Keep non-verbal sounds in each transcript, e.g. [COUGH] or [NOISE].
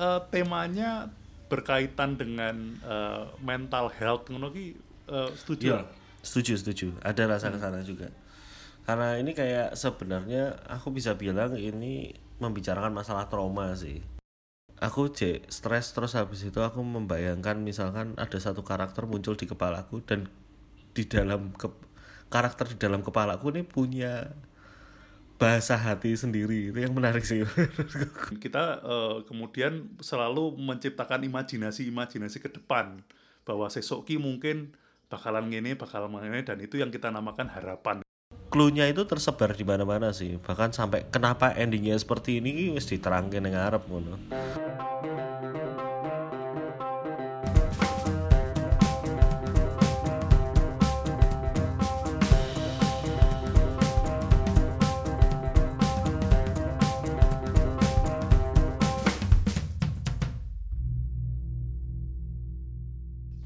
eh, temanya berkaitan dengan eh, mental health ngono eh, setuju. Iya, setuju setuju. Ada rasa ke sana juga. Karena ini kayak sebenarnya aku bisa bilang ini membicarakan masalah trauma sih. Aku je stres terus habis itu aku membayangkan misalkan ada satu karakter muncul di kepalaku dan di dalam ke, karakter di dalam kepalaku ini punya bahasa hati sendiri itu yang menarik sih. [LAUGHS] Kita eh, kemudian selalu menciptakan imajinasi-imajinasi ke depan bahwa sesok ki mungkin bakalan gini, bakalan gini dan itu yang kita namakan harapan. Cluenya itu tersebar di mana-mana sih. Bahkan sampai kenapa endingnya seperti ini wis diterangke ning ngarep ngono.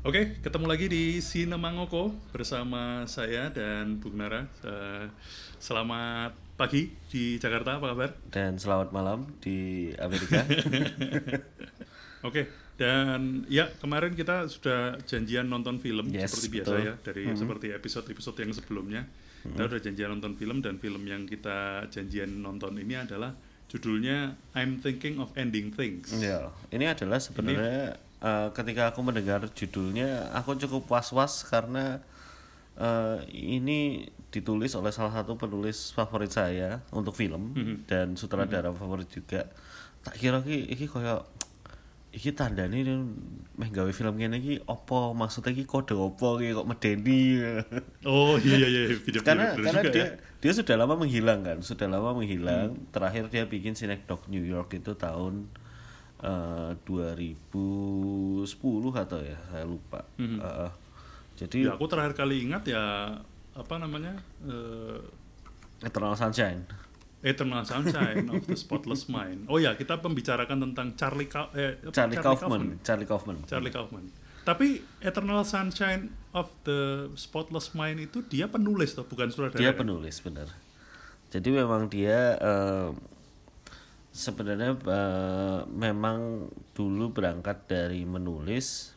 Oke, ketemu lagi di Sinema Ngoko bersama saya dan Bung Nara. Eh, Selamat pagi di Jakarta, apa kabar? Dan selamat malam di Amerika. [LAUGHS] Oke, dan ya kemarin kita sudah janjian nonton film Yes, seperti biasa betul. Mm-hmm. ya dari seperti episode-episode yang sebelumnya. Kita udah janjian nonton film dan film yang kita janjian nonton ini adalah judulnya I'm Thinking of Ending Things. ya, ini adalah sebenarnya eh, ketika aku mendengar judulnya aku cukup was-was karena eh, ini ditulis oleh salah satu penulis favorit saya untuk film dan sutradara favorit juga. Tak kira ki iki koyo iki tandane ini meh gawe film ngene iki opo maksudnya iki kode opo iki kok medeni. Oh iya iya iya video karena video karena dia ya. dia sudah lama menghilang kan sudah lama menghilang terakhir dia bikin Synecdoche New York itu tahun eh, 2010 atau ya saya lupa Eh, jadi Ya aku terakhir kali ingat ya apa namanya eh, Eternal Sunshine Eternal Sunshine of the Spotless Mind. Oh ya kita pembicarakan tentang Charlie Ka eh, apa? Charlie, Kaufman Charlie Kaufman Charlie Kaufman. Tapi Eternal Sunshine of the Spotless Mind itu dia penulis toh, bukan sutradara. dia ya? penulis benar jadi memang dia eh, sebenarnya eh, memang dulu berangkat dari menulis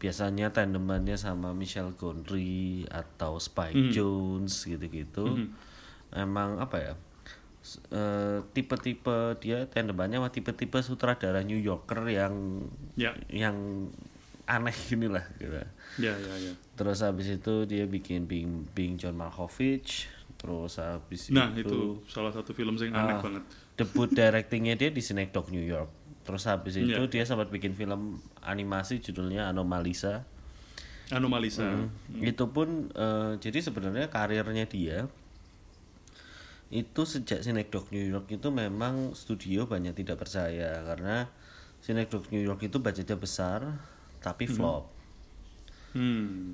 biasanya tandemannya sama Michel Gondry atau Spike Jones gitu-gitu memang apa ya eh, tipe-tipe dia tandemannya sama tipe-tipe sutradara New Yorker yang Ya, yang aneh inilah gitu ya, ya, ya. Terus habis itu dia bikin Bing Bing John Malkovich. Terus habis Nah itu, itu salah satu film yang aneh Ah. banget. Debut directingnya dia di Synecdoche New York. Terus habis itu Iya. dia sempat bikin film animasi judulnya Anomalisa. Anomalisa. Itu pun eh, jadi sebenarnya karirnya dia itu sejak Synecdoche New York itu memang studio banyak tidak percaya karena Synecdoche New York itu budgetnya besar tapi flop. Hmm.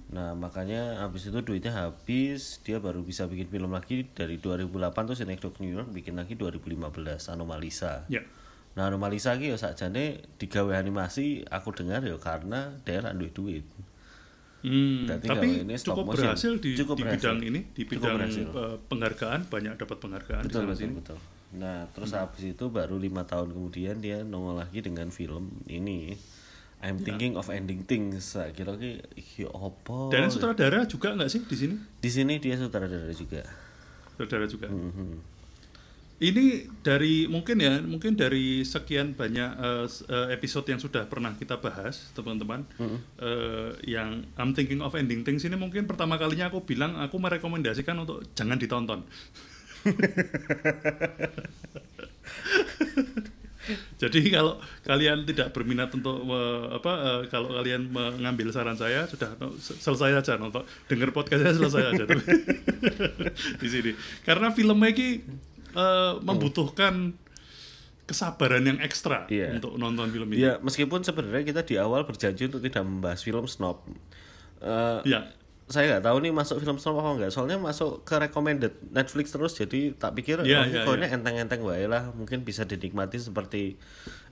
Nah makanya habis itu duitnya habis dia baru bisa bikin film lagi dari 2008 tuh Synecdoche New York bikin lagi 2015 Anomalisa. Ya. Nah Anomalisa ki ya sakjane digawe animasi aku dengar ya karena dia ra duwe duit. Hmm, Berarti tapi ini cukup motion. berhasil di, Cukup di berhasil. bidang ini, di bidang eh, penghargaan banyak dapat penghargaan di Betul sana betul sini. betul. Nah terus habis itu baru lima tahun kemudian dia nongol lagi dengan film ini I'm thinking of ending things. Kira ki ya apa? Dan sutradara juga nggak sih di sini? Di sini dia sutradara juga. Sutradara juga. Mhm. Ini dari mungkin ya, mungkin dari sekian banyak eh, episode yang sudah pernah kita bahas, teman-teman, eh, yang I'm thinking of ending things ini mungkin pertama kalinya aku bilang aku merekomendasikan untuk jangan ditonton. [LAUGHS] [LAUGHS] Jadi kalau kalian tidak berminat untuk eh, apa eh, kalau kalian mengambil saran saya sudah no, se- selesai aja nonton dengar podcast saya selesai aja tapi [LAUGHS] [LAUGHS] di sini karena filmnya ini eh, membutuhkan kesabaran yang ekstra Iya. untuk nonton film ini. Ya meskipun sebenarnya kita di awal berjanji untuk tidak membahas film snob. Eh, Ya, saya nggak tahu nih masuk film snob apa enggak. Soalnya masuk ke recommended Netflix terus jadi tak pikir Iya, oh, iya, kok ini enteng-enteng wae lah, mungkin bisa dinikmati seperti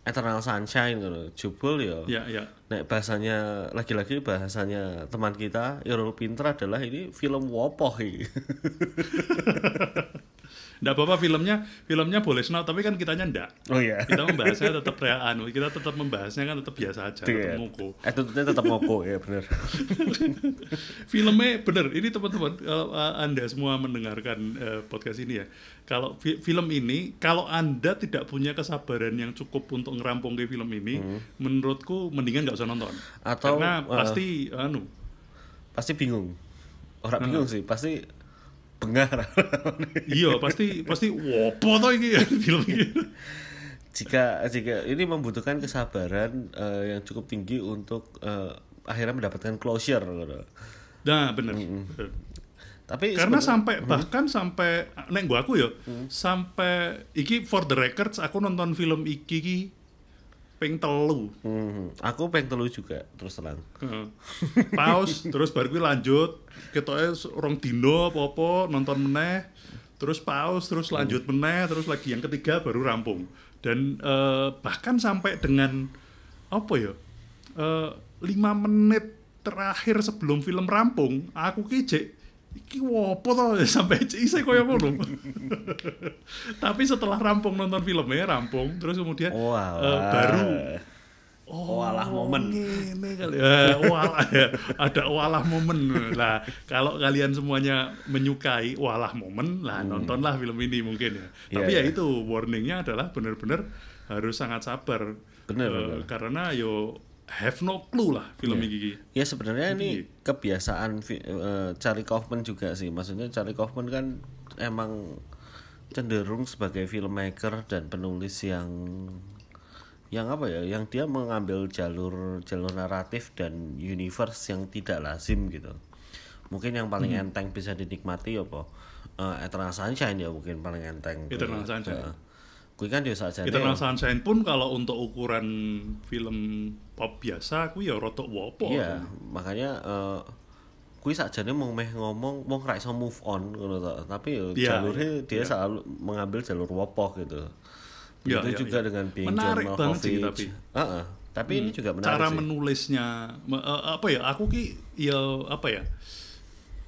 Eternal Sunshine gitu. Jubul ya. ya, ya. Nek bahasanya lagi-lagi bahasanya teman kita Irul Pinter adalah ini film wopoh iki. [LAUGHS] Nggak apa-apa filmnya, filmnya boleh snot, tapi kan kitanya enggak. Oh iya. Kita membahasnya tetap rea anu, kita tetap membahasnya kan tetap biasa aja, tetap Iya. ngoko. Attitude-nya tetap ngoko ya bener. [LAUGHS] Filmnya bener, ini teman-teman kalau uh, anda semua mendengarkan uh, podcast ini ya, kalau fi- film ini, kalau anda tidak punya kesabaran yang cukup untuk ngerampung ke film ini, menurutku mendingan nggak usah nonton. Hmm. Atau, Karena uh, pasti anu, Pasti bingung. Orang bingung sih, pasti bengar. iya pasti pasti wopo toh iki [LAUGHS] film ini. jika jika ini membutuhkan kesabaran eh, yang cukup tinggi untuk eh, akhirnya mendapatkan closure. Nah bener. Bener. Tapi Karena sampai bahkan sampai nek gua aku ya sampai iki for the records aku nonton film iki ki ping telu. Hmm, aku pengen telu juga terus terang. Heeh. Pause [LAUGHS] terus baru kuwi lanjut ketoke rong dino apa-apa nonton meneh terus pause terus lanjut meneh terus lagi yang ketiga baru rampung dan eh, bahkan sampai dengan apa ya eh, lima menit terakhir sebelum film rampung aku ki iki wopo to [LAUGHS] sampai isih koyo ngono [LAUGHS] tapi setelah rampung nonton filmnya rampung terus kemudian Wah, eh, baru Oh, walah momen. Ini kali ya, walah ya. Ada walah momen. Lah, kalau kalian semuanya menyukai walah momen, lah nontonlah film ini mungkin ya. Hmm. Iya, Tapi ya iya. itu warningnya adalah benar-benar harus sangat sabar. Eh, bener. Karena yo have no clue lah film Iya. ini. Ya sebenarnya ini kebiasaan eh, Charlie Kaufman juga sih. Maksudnya Charlie Kaufman kan emang cenderung sebagai filmmaker dan penulis yang yang apa ya, yang dia mengambil jalur jalur naratif dan universe yang tidak lazim gitu. Mungkin yang paling enteng bisa dinikmati apa? Eh, Eternal Sunshine ya mungkin paling enteng. Eternal Sunshine. Kuwi kan dia saja Eternal Sunshine pun kalau untuk ukuran film pop biasa, aku ya rotok wopo. Iya, makanya eh kuwi sakjane mau meh ngomong mau ra iso move on ngono to. Tapi yo Iya, jalurnya dia selalu mengambil jalur wopoh gitu. Iya, itu iya, juga iya. dengan Bing Menarik John banget sih, tapi. Heeh. Tapi ini juga menarik cara sih. menulisnya me- eh, apa ya aku ki ya apa ya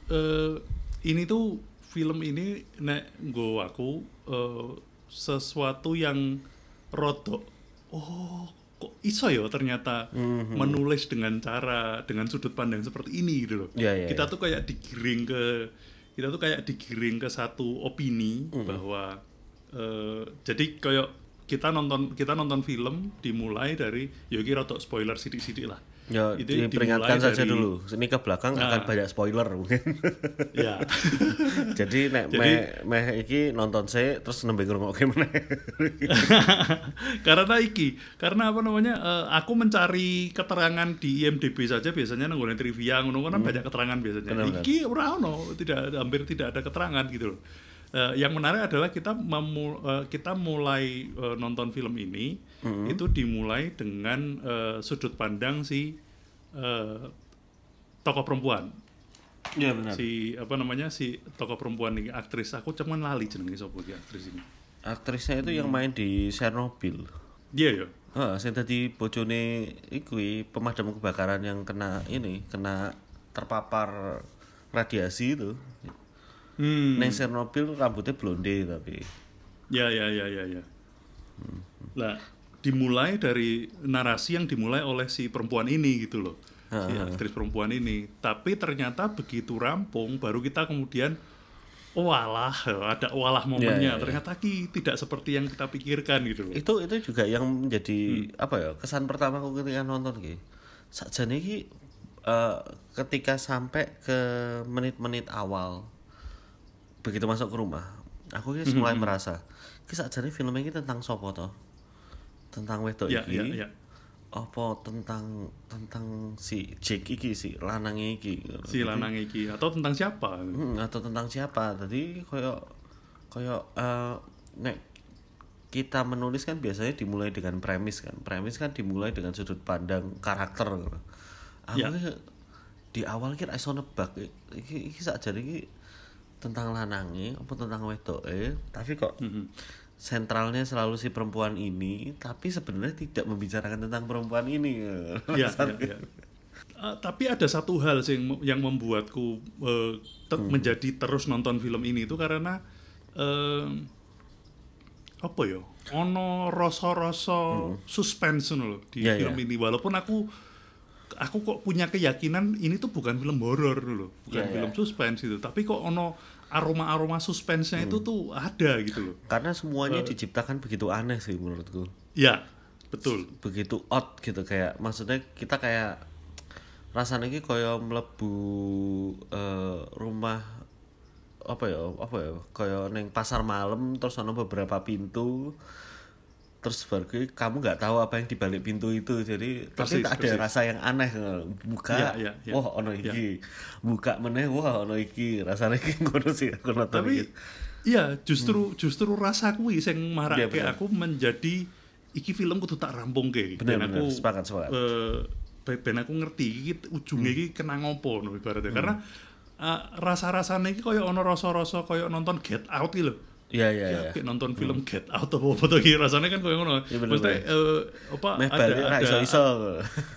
eh ini tuh film ini nek nggo aku eh, sesuatu yang rodok oh kok iso ya ternyata Mhm. menulis dengan cara dengan sudut pandang seperti ini gitu loh Iya, iya, kita tuh kayak digiring ke kita tuh kayak digiring ke satu opini Mhm. bahwa eh, jadi kayak kita nonton kita nonton film dimulai dari ya iki rodok spoiler sidik-sidik lah Ya, Itu diperingatkan saja dari- dulu. Ini ke belakang akan Nah. banyak spoiler mungkin. [LAUGHS] ya [LAUGHS] Jadi nek Jadi- meh meh iki nonton saya terus nembe ngrungokke meneh. [LAUGHS] karena iki karena apa namanya eh, aku mencari keterangan di IMDb saja biasanya nanggung trivia ngono kan banyak keterangan biasanya Hmm. Benar, iki ora ono tidak hampir tidak ada keterangan gitu loh Eh, yang menarik adalah kita memu- eh, kita mulai eh, nonton film ini Hmm. itu dimulai dengan eh, sudut pandang si eh, tokoh perempuan Iya benar. si apa namanya si tokoh perempuan ini aktris aku cuman lali jenenge sapa iki aktris ini Aktrisnya itu Hmm. yang main di Chernobyl. dia ya Heeh, sing dadi bojone iku pemadam kebakaran yang kena ini, kena terpapar radiasi itu. Hmm. Neng Chernobyl rambutnya blonde tapi. Ya, ya, ya, ya, ya. Lah, dimulai dari narasi yang dimulai oleh si perempuan ini gitu loh. Si aktris perempuan ini. Tapi ternyata begitu rampung baru kita kemudian oh walah, ada walah momennya. ya, ya. Ternyata ki tidak seperti yang kita pikirkan gitu loh. Itu itu juga yang menjadi Hmm. apa ya? Kesan pertama aku ketika nonton ki. Sakjane iki eh, ketika sampai ke menit-menit awal begitu masuk ke rumah, aku ki Hmm, mulai merasa ki sakjane film ini tentang sopo toh? Tentang wedok Ya, iki. ya, ya. apa tentang tentang si Jake iki si lanang iki Si lanang iki atau tentang siapa? Hmm, atau tentang siapa tadi koyo koyo eh, nek kita menulis kan biasanya dimulai dengan premis kan premis kan dimulai dengan sudut pandang karakter aku ki di awal kira iso nebak iki iki sakjane iki tentang lanange apa tentang wedoke tapi kok sentralnya selalu si perempuan ini tapi sebenarnya tidak membicarakan tentang perempuan ini. Ya, ya, ya. Eh, tapi ada satu hal sih yang, yang membuatku eh, te- menjadi terus nonton film ini itu karena eh, apa ya? Ono rasa-rasa suspense ngono lho di Iya, film iya. ini. Walaupun aku aku kok punya keyakinan ini tuh bukan film horor loh bukan Iya, film iya. suspense itu tapi kok ono aroma-aroma suspense-nya itu tuh ada gitu loh. Karena semuanya Eh. diciptakan begitu aneh sih menurutku. Ya betul. Begitu odd gitu kayak maksudnya kita kayak rasanya ini kayak melebu eh, rumah apa ya apa ya kayak neng pasar malam terus ada beberapa pintu terus baru kamu nggak tahu apa yang dibalik pintu itu jadi Persis, tapi tak ada persis. rasa yang aneh buka Iya, iya, iya. wah ono iki buka meneh wah ono iki rasanya iki ngono sih aku nonton tapi iya justru justru rasa kuwi sing Hmm. Marake bener. aku menjadi iki film kudu tak rampungke Bener, ben bener. aku Sepakat, sepakat. eh, ben- aku ngerti iki ujungnya Hmm. iki kena ngopo no ibaratnya karena eh, rasa-rasanya iki koyo ono rasa-rasa koyo nonton Get Out lho iya iya Ya, iya kayak nonton film Get Out apa apa tuh rasanya kan koyo ngono. Bener, maksudnya eh, apa meh ada ra ada iso-iso.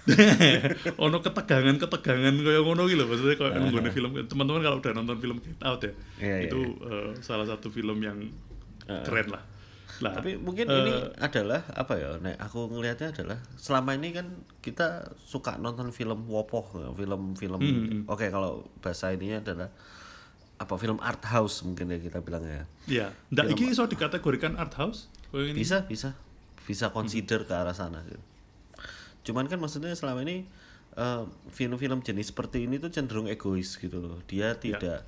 [LAUGHS] Ono ketegangan-ketegangan kayak ngono gitu maksudnya kalau Ah. nonton film. Teman-teman kalau udah nonton film Get Out ya iya, itu eh, salah satu film yang keren lah. Lah tapi mungkin eh, ini adalah apa ya nek aku ngelihatnya adalah selama ini kan kita suka nonton film wopoh film-film Hmm, oke kalau bahasa ininya adalah apa film art house mungkin ya kita bilang ya ya ndak iki iso dikategorikan art house ini. bisa bisa bisa consider ke arah sana gitu. cuman kan maksudnya selama ini eh, film-film jenis seperti ini tuh cenderung egois gitu loh dia tidak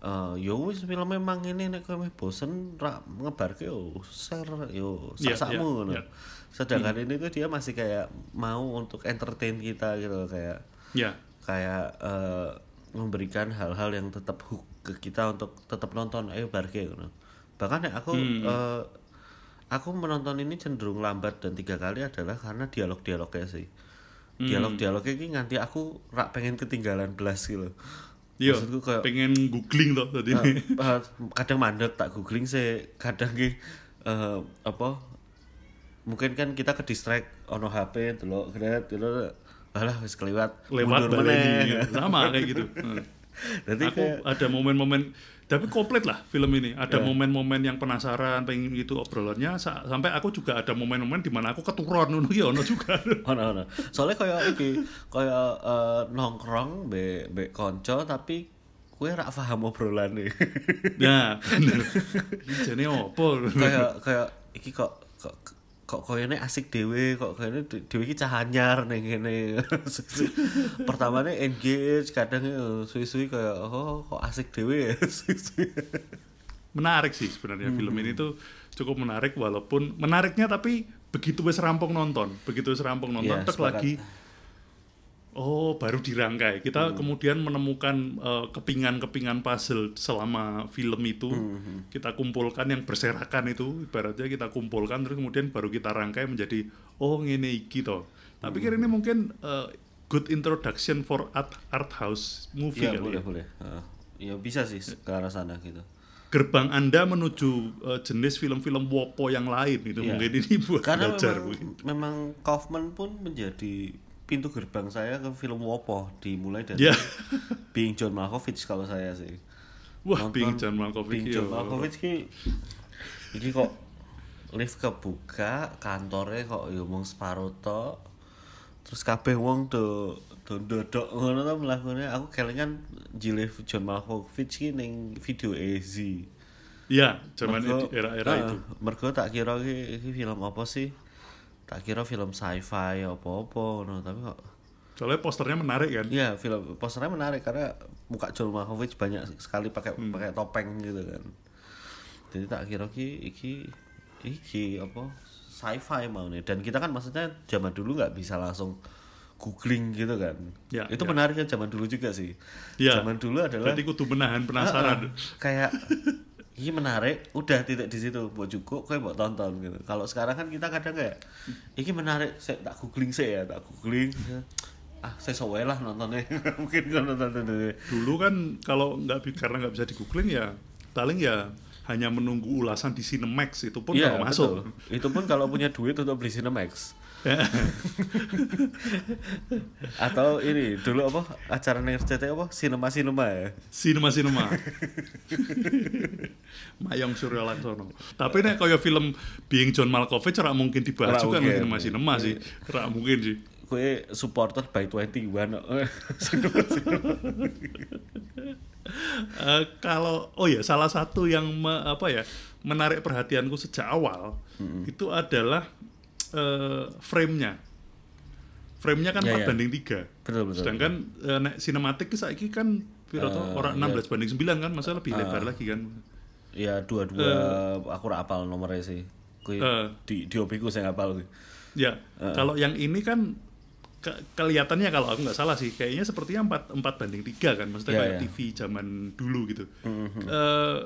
eh yo wis film memang ini nek kowe bosen ra ngebarke yo share yo Iya, iya, ngono. iya. Sedangkan ini tuh dia masih kayak mau untuk entertain kita gitu loh, kayak ya kayak eh, memberikan hal-hal yang tetap hook ke kita untuk tetap nonton ayo barke gitu. bahkan ya aku eh, aku menonton ini cenderung lambat dan tiga kali adalah karena dialog-dialognya sih. Dialog-dialognya ini nganti aku rak pengen ketinggalan belas gitu Iya, Maksudku kayak- pengen googling toh tadi. Eh, [LAUGHS] eh, kadang mandek tak googling sih kadang ki eh, apa mungkin kan kita ke distract ono HP delok grad delok alah wis kelewat lewat baleni meneh. sama kayak gitu [LAUGHS] Jadi aku kayak ada momen-momen tapi komplit lah film ini ada Ya. momen-momen yang penasaran pengen gitu obrolannya sa- sampai aku juga ada momen-momen di mana aku keturun [LAUGHS] ngono ya ono juga ono ono. Soalnya kayak iki, kayak eh, nongkrong be be konco tapi kue rak paham obrolane. ya bener Ini jane opo kayak kayak iki kok kok kok koyone asik dewe kok koyone de- dewe iki cah anyar ning kene. [LAUGHS] Pertamanya engage, kadang eh, suwi-suwi kayak oh kok asik dewe ya. [LAUGHS] Menarik sih sebenarnya film ini tuh cukup menarik walaupun menariknya tapi begitu wis rampung nonton begitu wis rampung nonton Iya, tek lagi oh baru dirangkai kita kemudian menemukan eh, kepingan-kepingan puzzle selama film itu kita kumpulkan yang berserakan itu ibaratnya kita kumpulkan terus kemudian baru kita rangkai menjadi oh ngene iki toh tapi kira ini mungkin eh, good introduction for art art house movie Iya kali boleh ya. boleh. Heeh. Ya bisa sih ke arah sana gitu. gerbang Anda menuju eh, jenis film-film wopo yang lain itu Iya. mungkin ini buat Karena belajar memang, mungkin. memang Kaufman pun menjadi pintu gerbang saya ke film Wopo dimulai dari Ya. [LAUGHS] Being John Malkovich kalau saya sih. Wah, Nonton Bing John Malkovich Being. John Malkovich ki iki kok lift kebuka kantornya kok ya mung separo tok terus kabeh wong do do ndodok ngono to mlakune aku kelingan jilih John Malkovich ki ning video AZ Iya, zaman Mergo- itu- era-era Ah, itu. mergo tak kira ki iki film apa sih tak kira film sci-fi apa-apa ngono tapi kok Soalnya posternya menarik kan. Iya, film posternya menarik karena muka John Malkovich banyak sekali pakai Hmm. pakai topeng gitu kan. Jadi tak kira ki iki iki apa sci-fi mau nih dan kita kan maksudnya zaman dulu nggak bisa langsung googling gitu kan. Ya, itu ya. menariknya zaman dulu juga sih. Ya. Zaman dulu adalah Berarti kudu menahan penasaran. Ah, ah. kayak [LAUGHS] ini menarik udah titik di situ buat cukup kayak buat tonton gitu. Kalau sekarang kan kita kadang kayak ini menarik saya tak googling saya ya tak googling. Ah saya sowe lah nontonnya. [LAUGHS] Mungkin kalau nonton Dulu. Kan kalau nggak karena nggak bisa di googling ya paling ya hanya menunggu ulasan di Cinemax itu pun iya kalau masuk. betul. itu pun kalau punya duit untuk beli Cinemax [LAUGHS] Atau ini dulu apa acara RCTI apa? Sinema Sinema ya. Sinema Sinema. [LAUGHS] Mayong Surya Laksono. Tapi nek kaya film Being John Malkovich ora mungkin dibahas juga nih Sinema Sinema sih. Ora mungkin sih. Kue supporter by 21 kok. [LAUGHS] Eh, kalau oh ya salah satu yang me- apa ya menarik perhatianku sejak awal itu adalah eh, frame-nya. Frame-nya kan Ya, 4 ya. banding 3. Betul, betul, Sedangkan eh, nek sinematik saiki kan piro? Eh, orang 16 banding 9 kan masa lebih lebar lagi kan. ya dua-dua aku ora apal nomornya sih. Kue Eh. di di hobiku saya apal kuwi. Ya, kalau yang ini kan ke- kelihatannya kalau aku nggak salah sih, kayaknya sepertinya 4, 4 banding 3 kan, maksudnya Ya, kayak ya. TV zaman dulu gitu. Eh,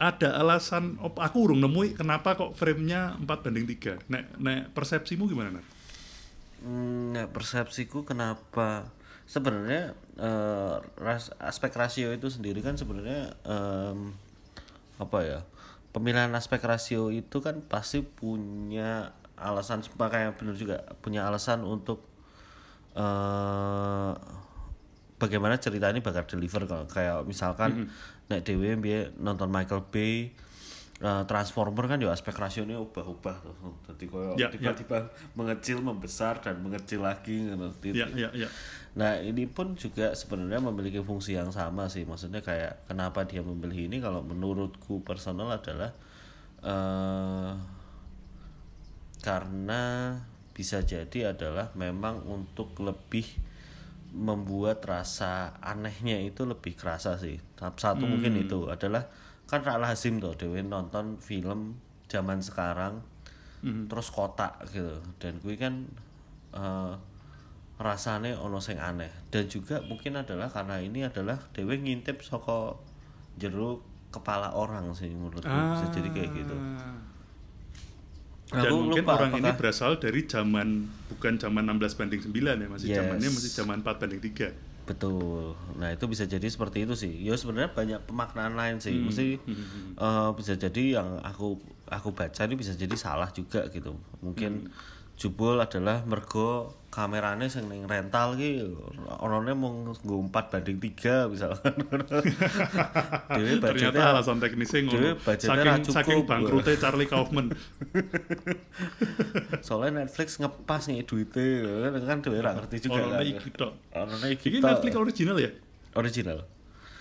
ada alasan, op- aku urung nemu kenapa kok frame-nya 4 banding 3. Nek, nek persepsimu gimana, Nat? Hmm, nah, persepsiku kenapa sebenarnya eh, ras- aspek rasio itu sendiri kan sebenarnya em, apa ya pemilihan aspek rasio itu kan pasti punya alasan kayak benar juga punya alasan untuk eh bagaimana cerita ini bakal deliver kalau kayak misalkan nek dewe biar nonton Michael Bay eh, Transformer kan ya aspek rasionya ubah-ubah tuh. Jadi koyo Ya, tiba-tiba mengecil membesar dan mengecil lagi ngono. Ya, ya, ya. Nah ini pun juga sebenarnya memiliki fungsi yang sama sih. Maksudnya kayak kenapa dia memilih ini kalau menurutku personal adalah eh karena bisa jadi adalah memang untuk lebih membuat rasa anehnya itu lebih kerasa sih. Satu mungkin itu adalah kan Ra lazim tuh Dewi nonton film zaman sekarang terus kotak gitu. Dan gue kan eh, rasanya ono sing aneh. Dan juga mungkin adalah karena ini adalah Dewi ngintip soko jeruk kepala orang sih menurutku bisa jadi kayak gitu. Dan Aku mungkin lupa orang ini apakah- berasal dari zaman bukan zaman 16 banding 9 ya, masih Yes. zamannya masih zaman 4 banding 3. Betul. Nah itu bisa jadi seperti itu sih. Ya sebenarnya banyak pemaknaan lain sih. Mesti eh, bisa jadi yang aku aku baca ini bisa jadi salah juga gitu. Mungkin jebol adalah mergo kamerane sing ning rental ki orangnya mau nggo 4 banding 3 misalkan. [LAUGHS] Dewe Ternyata budgetnya alasan teknisnya ngono. Saking cukup. saking bangkrutnya Charlie Kaufman. [LAUGHS] soalnya Netflix ngepas nih duitnya kan kan dewe ra ngerti juga Orangnya kan. iki tok. Orangnya iki. Netflix original ya? original.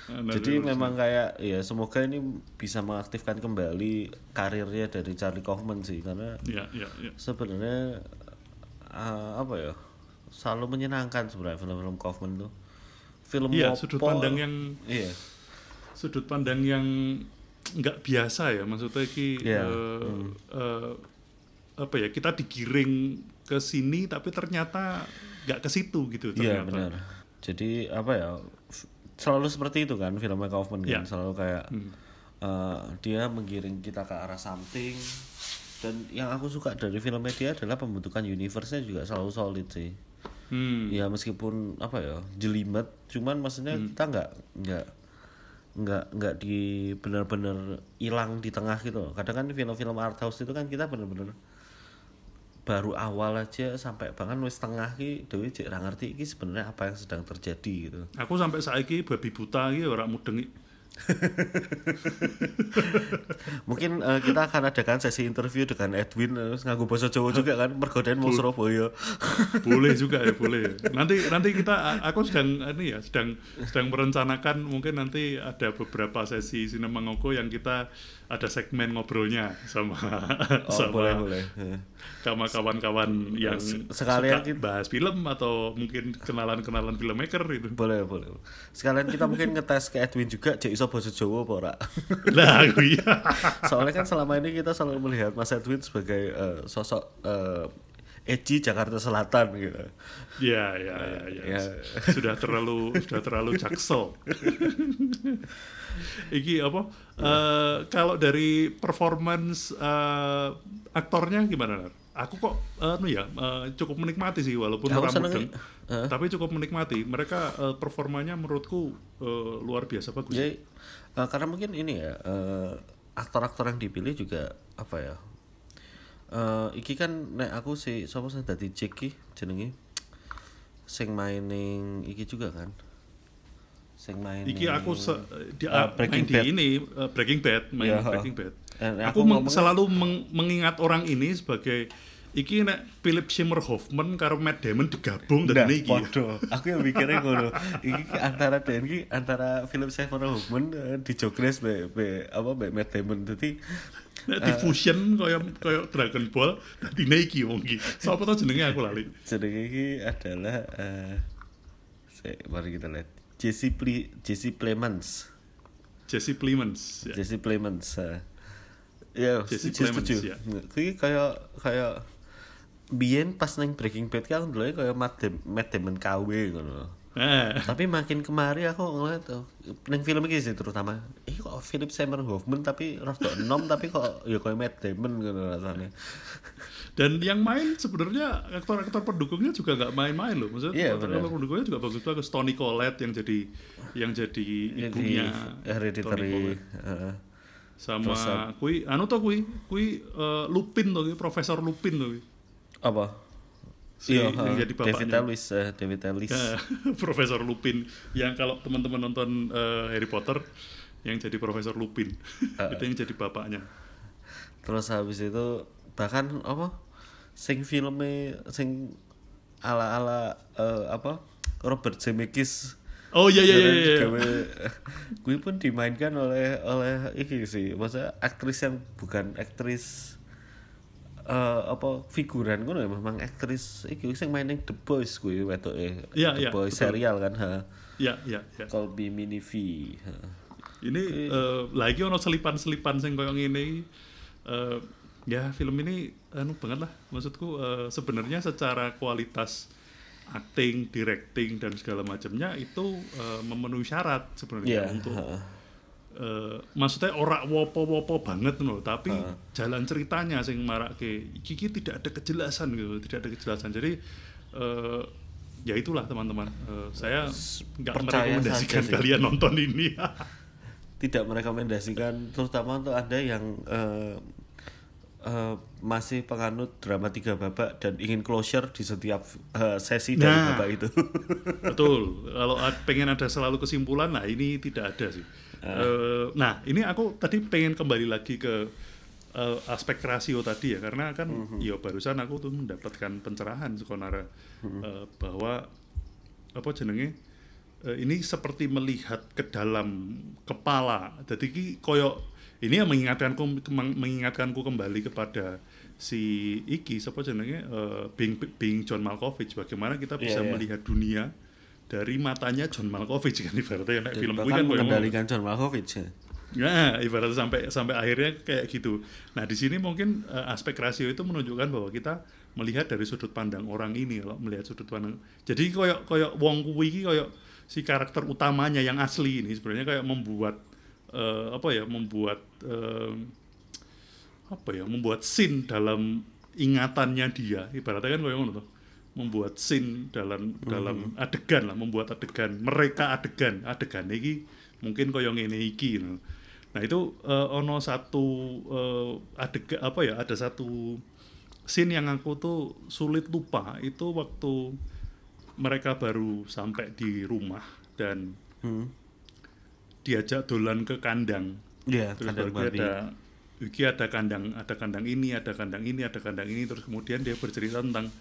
Nah, Jadi memang kayak ya semoga ini bisa mengaktifkan kembali karirnya dari Charlie Kaufman sih karena Ya, ya, ya. sebenarnya eh, apa ya selalu menyenangkan sebenarnya film-film Kaufman tuh. Film Iya, ngopo- sudut pandang yang iya sudut pandang yang nggak biasa ya maksudnya ki Iya, eh, eh, apa ya kita digiring ke sini tapi ternyata nggak ke situ gitu iya ternyata. benar. Jadi apa ya selalu seperti itu kan filmnya Kaufman kan Iya. selalu kayak eh, dia menggiring kita ke arah something dan yang aku suka dari filmnya dia adalah pembentukan universe-nya juga selalu solid sih. Hmm. ya meskipun apa ya jelimet cuman maksudnya kita nggak nggak nggak nggak di benar-benar hilang di tengah gitu kadang kan film-film art house itu kan kita benar-benar baru awal aja sampai bahkan wis tengah ki dewi cek ngerti iki sebenarnya apa yang sedang terjadi gitu Aku sampai saiki babi buta iki ora mudeng. [LAUGHS] mungkin eh, kita akan adakan sesi interview dengan Edwin terus nganggo bahasa Jawa juga kan mergoden mau Surabaya. [LAUGHS] Boleh juga ya boleh. Nanti nanti kita aku sedang ini ya sedang sedang merencanakan mungkin nanti ada beberapa sesi sinema ngoko yang kita ada segmen ngobrolnya sama oh, sama boleh boleh. Sama kawan-kawan yang sekalian suka bahas film atau mungkin kenalan-kenalan filmmaker itu. Boleh boleh. Sekalian kita mungkin ngetes ke Edwin juga cek iso bahasa Jawa apa ora? [LAUGHS] Lah aku iya. [LAUGHS] Soalnya kan selama ini kita selalu melihat Mas Edwin sebagai eh, sosok eh, edgy Jakarta Selatan gitu. Ya ya ya, ya. Ya. [LAUGHS] sudah terlalu sudah terlalu jaksel. Iki apa eh, kalau dari performance eh, aktornya gimana aku kok anu ya eh, cukup menikmati sih walaupun Aku orang mudeng tapi cukup menikmati. Mereka eh, performanya menurutku eh, luar biasa bagus. Jadi eh, karena mungkin ini ya eh, aktor-aktor yang dipilih juga apa ya Eh iki kan nek aku si sapa sing dadi Jack ki jenenge sing main ning iki juga kan. Sing main Iki aku se, di, main Breaking di Bad. ini uh, Breaking Bad, main Iya, Breaking Bad. Aku aku meng- selalu meng- mengingat orang ini sebagai iki nek Philip Seymour Hoffman karo Matt Damon digabung Nah, dari iki. podo. Aku yang mikirnya ngono. Iki ki antara dan iki antara film Seymour Hoffman eh, di Jogres be, be apa be Matt Damon dadi Nek di fusion kaya kaya Dragon Ball dadi iki wong iki. Sapa to jenenge aku lali. jenenge iki adalah eh se- mari kita lihat Jesse Ple Jesse Plemons. Jesse Plemons. Ya. Jesse Plemons. eh. Ya, Jesse setuju, Plemons, ya. Kayak kayak biyen pas neng Breaking Bad kan dulu kayak Matt, Dam- Matt Damon KW ngono. Eh, tapi makin kemari aku ngeliat tuh neng film ini sih terutama ih kok Philip Seymour Hoffman tapi rada enom tapi kok ya kayak Matt Damon gitu rasanya dan yang main sebenarnya aktor-aktor pendukungnya juga nggak main-main loh. Maksudnya Iya, aktor pendukungnya juga bagus-bagus. Tony Collette yang jadi yang jadi ibunya Tony hereditary Collette. heeh. sama Terus, kui anu to kui kui eh, Lupin to kui Profesor Lupin to kui apa? Si- iya jadi David bapaknya. Ellis eh, David Ellis. Ya, [LAUGHS] Profesor Lupin. Yang kalau teman-teman nonton eh, Harry Potter yang jadi Profesor Lupin. [LAUGHS] Itu yang jadi bapaknya. Terus habis itu bahkan apa? Sing filmnya sing ala ala apa? Robert Zemeckis. Oh iya iya iya, iya. gue pun dimainkan oleh oleh ini sih. Masa aktris yang bukan aktris eh apa figuran gue memang aktris iki sing main The Boys gue wedok eh Iya, The iya, Boys betul. serial kan ha ya ya ya Call Me Mini V ha. ini eh, lagi ono selipan-selipan sing koyo ngene eh, ya film ini anu banget lah maksudku eh, sebenarnya secara kualitas acting, directing dan segala macamnya itu eh, memenuhi syarat sebenarnya Iya, untuk. Eh, maksudnya ora wopo-wopo banget loh tapi jalan ceritanya sing marake iki iki tidak ada kejelasan gitu tidak ada kejelasan jadi eh, ya itulah teman-teman Eh, saya nggak merekomendasikan kalian nonton ini [LAUGHS] tidak merekomendasikan terutama untuk anda yang eh, eh, masih penganut drama tiga babak dan ingin closure di setiap eh, sesi dari Nah. babak itu [LAUGHS] Betul. Kalau pengen ada selalu kesimpulan, nah ini tidak ada sih. Eh, nah, ini aku tadi pengen kembali lagi ke eh, aspek rasio tadi ya, karena kan ya barusan aku tuh mendapatkan pencerahan sekonara eh, bahwa apa jenenge eh, ini seperti melihat ke dalam kepala. Jadi ki koyo ini yang mengingatkanku meng- mengingatkanku kembali kepada si iki siapa jenenge eh, Bing Bing John Malkovich bagaimana kita bisa Iya, iya. melihat dunia dari matanya John Malkovich kan ibaratnya nek film kuwi kan mengendalikan John Malkovich ya. Nah, ibaratnya sampai sampai akhirnya kayak gitu. Nah, di sini mungkin eh, aspek rasio itu menunjukkan bahwa kita melihat dari sudut pandang orang ini kalau melihat sudut pandang. Jadi koyo koyo wong kuwi iki koyo si karakter utamanya yang asli ini sebenarnya kayak membuat eh, apa ya, membuat eh, apa ya, membuat scene dalam ingatannya dia. Ibaratnya kan koyo ngono tuh. Membuat scene dalam dalam adegan lah, membuat adegan, mereka adegan, adegan iki mungkin koyo ngene iki gitu. Nah, itu eh, ono satu eh, adegan apa ya, ada satu scene yang aku tuh sulit lupa itu waktu mereka baru sampai di rumah dan Hmm. diajak dolan ke kandang Iya, terus kandang babi. ada iki ada kandang ada kandang ini ada kandang ini ada kandang ini terus kemudian dia bercerita tentang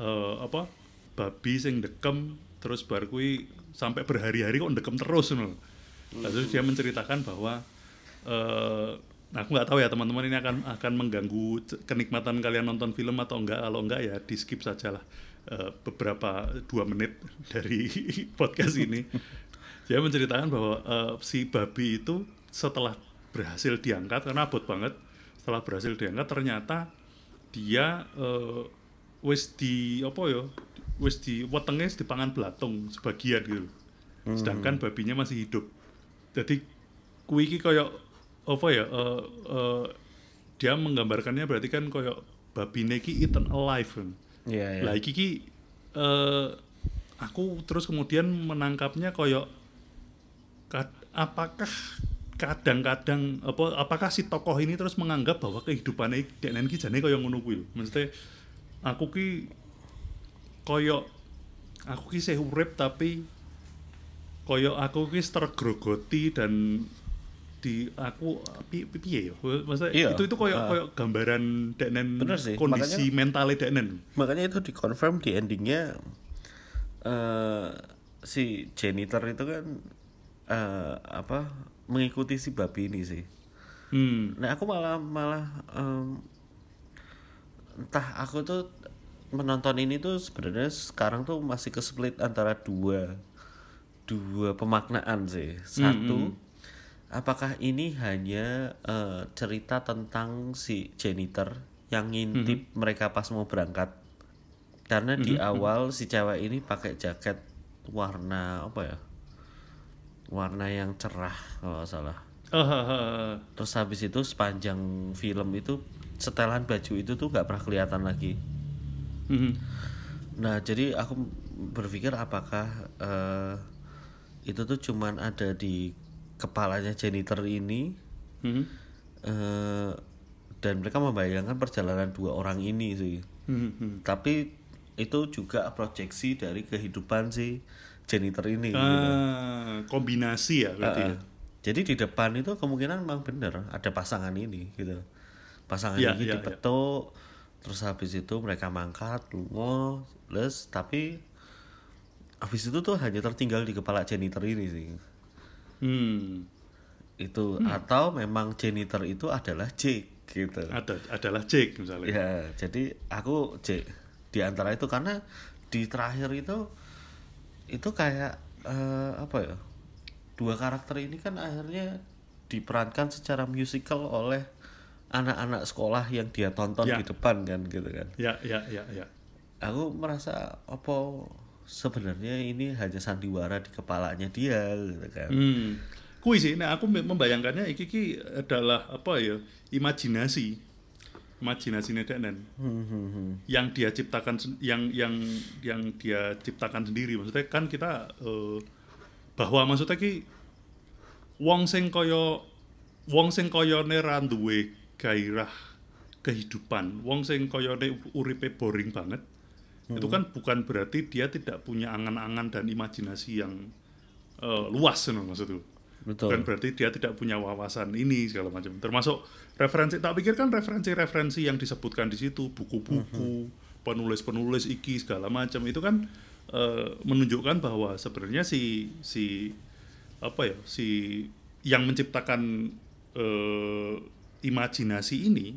eh, apa? Babi sing dekem terus baru kui sampai berhari-hari kok dekem terus ngono. Nah, terus dia menceritakan bahwa eh aku nggak tahu ya teman-teman ini akan akan mengganggu kenikmatan kalian nonton film atau enggak. Kalau enggak ya di skip saja lah eh, beberapa dua menit dari [LAUGHS] podcast ini. Dia menceritakan bahwa eh, si babi itu setelah berhasil diangkat karena abot banget setelah berhasil diangkat ternyata dia eh, wis di apa ya wis di wetenge dipangan belatung sebagian gitu sedangkan babinya masih hidup jadi kui iki koyo apa ya eh, eh, dia menggambarkannya berarti kan koyo babi iki eaten alive kan. Iya, iya. Lah iki ki eh, aku terus kemudian menangkapnya koyo kad- apakah kadang-kadang apa apakah si tokoh ini terus menganggap bahwa kehidupannya denen ki jane kaya ngono kuwi. Maksudnya aku ki koyo aku ki sih urip tapi koyo aku ki tergrogoti dan di aku pi- pi- piye ya? Maksudnya Iya. itu itu koyo Ah. koyo gambaran denen Bener sih, kondisi mentalnya denen makanya itu dikonfirm di endingnya eh si janitor itu kan eh apa mengikuti si babi ini sih. Hmm. Nah aku malah malah em, entah aku tuh menonton ini tuh sebenarnya sekarang tuh masih ke split antara dua dua pemaknaan sih. Satu apakah ini hanya eh, cerita tentang si janitor yang ngintip mereka pas mau berangkat? Karena di awal si cewek ini pakai jaket warna apa ya? Warna yang cerah kalau salah. Ah, ah, ah, ah. Terus habis itu sepanjang film itu setelan baju itu tuh nggak pernah kelihatan lagi. Mhm. Nah jadi aku berpikir apakah eh, itu tuh cuman ada di kepalanya janitor ini Mhm. eh, dan mereka membayangkan perjalanan dua orang ini sih. Mhm, mhm. Tapi itu juga proyeksi dari kehidupan si janitor ini. gitu. Ah, kombinasi ya berarti ya. Uh, Jadi di depan itu kemungkinan memang benar ada pasangan ini gitu. Pasangan Iya, ini iya, dipetuk, terus habis itu mereka mangkat, lungo, les, tapi habis itu tuh hanya tertinggal di kepala janitor ini sih. Hmm. Itu atau memang janitor itu adalah Jake gitu. Ada adalah Jake misalnya. Ya, jadi aku Jake di antara itu karena di terakhir itu itu kayak eh, apa ya? Dua karakter ini kan akhirnya diperankan secara musikal oleh anak-anak sekolah yang dia tonton Ya. di depan kan gitu kan. Ya, ya, ya, ya. Aku merasa apa sebenarnya ini hanya sandiwara di kepalanya dia gitu kan. Hmm. Kui sih, nah aku me- membayangkannya iki ki adalah apa ya? Imajinasi. Imajinasinya Denen. Hmm, hmm, hmm. Yang dia ciptakan yang yang yang dia ciptakan sendiri. Maksudnya kan kita eh, bahwa maksudnya ki wong sing kaya wong sing kayane ra duwe gairah kehidupan, wong sing kayane uripe boring banget. Itu kan bukan berarti dia tidak punya angan-angan dan imajinasi yang eh, luas no, maksudku. Betul. Bukan berarti dia tidak punya wawasan ini segala macam. Termasuk referensi, tak pikir kan referensi-referensi yang disebutkan di situ, buku-buku, penulis-penulis iki segala macam itu kan eh, menunjukkan bahwa sebenarnya si si apa ya si yang menciptakan eh, imajinasi ini,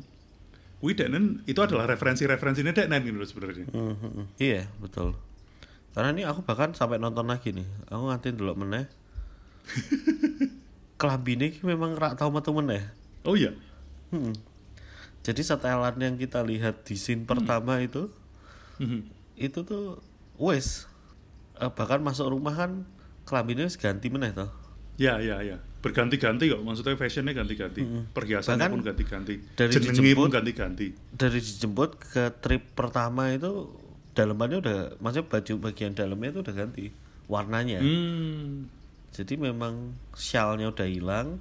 Wih Denen itu adalah referensi-referensinya Denen gitu sebenarnya. Hmm, hmm, hmm. Iya, betul. Karena ini aku bahkan sampai nonton lagi nih. Aku ngantin dulu meneh. [LAUGHS] Kelambine iki memang rak tau metu meneh. Oh iya. Hmm. Jadi setelan yang kita lihat di scene pertama itu Mhm. itu tuh wes Eh, bahkan masuk rumah kan kelambine wis ganti meneh toh. Ya, ya, ya. Berganti-ganti kok. Maksudnya fashionnya ganti-ganti. Perhiasannya Bahkan pun ganti-ganti. dari Jenenge dijemput- pun ganti-ganti. Dari dijemput ke trip pertama itu dalemannya udah maksudnya baju bagian dalamnya itu udah ganti warnanya. Hmm. Jadi memang shellnya udah hilang.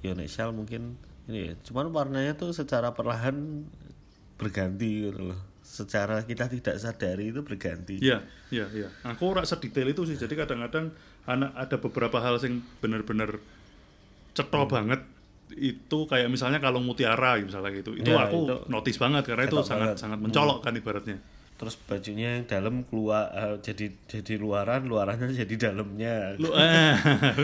Ya nek shell mungkin ini ya. Cuman warnanya tuh secara perlahan berganti gitu loh. Secara kita tidak sadari itu berganti. Iya, iya, iya. Aku ora sedetail itu sih. Jadi kadang-kadang anak ada beberapa hal yang benar-benar cetro Hmm. banget itu kayak misalnya kalau mutiara misalnya gitu. Itu Ya, aku itu notice banget karena itu sangat banget. sangat mencolok kan ibaratnya. Terus bajunya yang dalam keluar eh, jadi jadi luaran, luarannya jadi dalamnya. Lu eh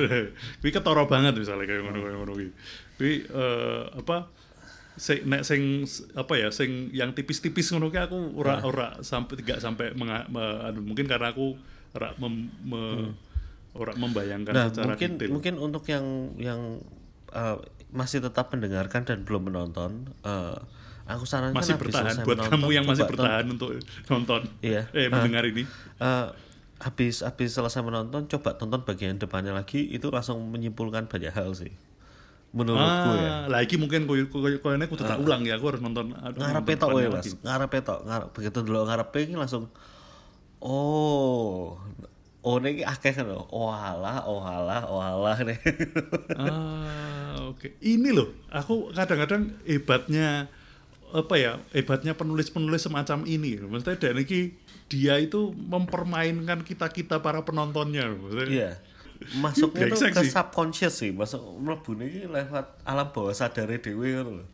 [LAUGHS] kuwi ketara banget misalnya kayak ngono kayak ngono kuwi. Kuwi eh, apa sing nek sing apa ya sing yang tipis-tipis ngono ki aku ora ora sampai tidak sampai menga- me- anu, mungkin karena aku ora mem, me- ora membayangkan Nah, secara mungkin detail. mungkin untuk yang yang eh, masih tetap mendengarkan dan belum menonton, eh, aku sarankan masih bertahan buat menonton, kamu yang masih bertahan untuk nonton Iya. eh mendengar ini eh, habis habis selesai menonton, coba tonton bagian depannya lagi, itu langsung menyimpulkan banyak hal sih. Menurutku ya. ah lah iki mungkin koyo koyo koyonya kudu tak ulang ya aku harus nonton ngarepe nonton tok wae depannya Mas. lagi. Ngarepe tok, ngarep begitu dulu ngarepe iki langsung oh oh ini akeh kan oh alah oh alah oh alah nih ah Oke, ini loh, aku kadang-kadang hebatnya apa ya, hebatnya penulis-penulis semacam ini. Maksudnya dan ini dia itu mempermainkan kita-kita para penontonnya. Maksudnya, Iya. Masuknya tuh ke subconscious sih, masuk mlebu iki lewat alam bawah sadare dhewe ngono lho.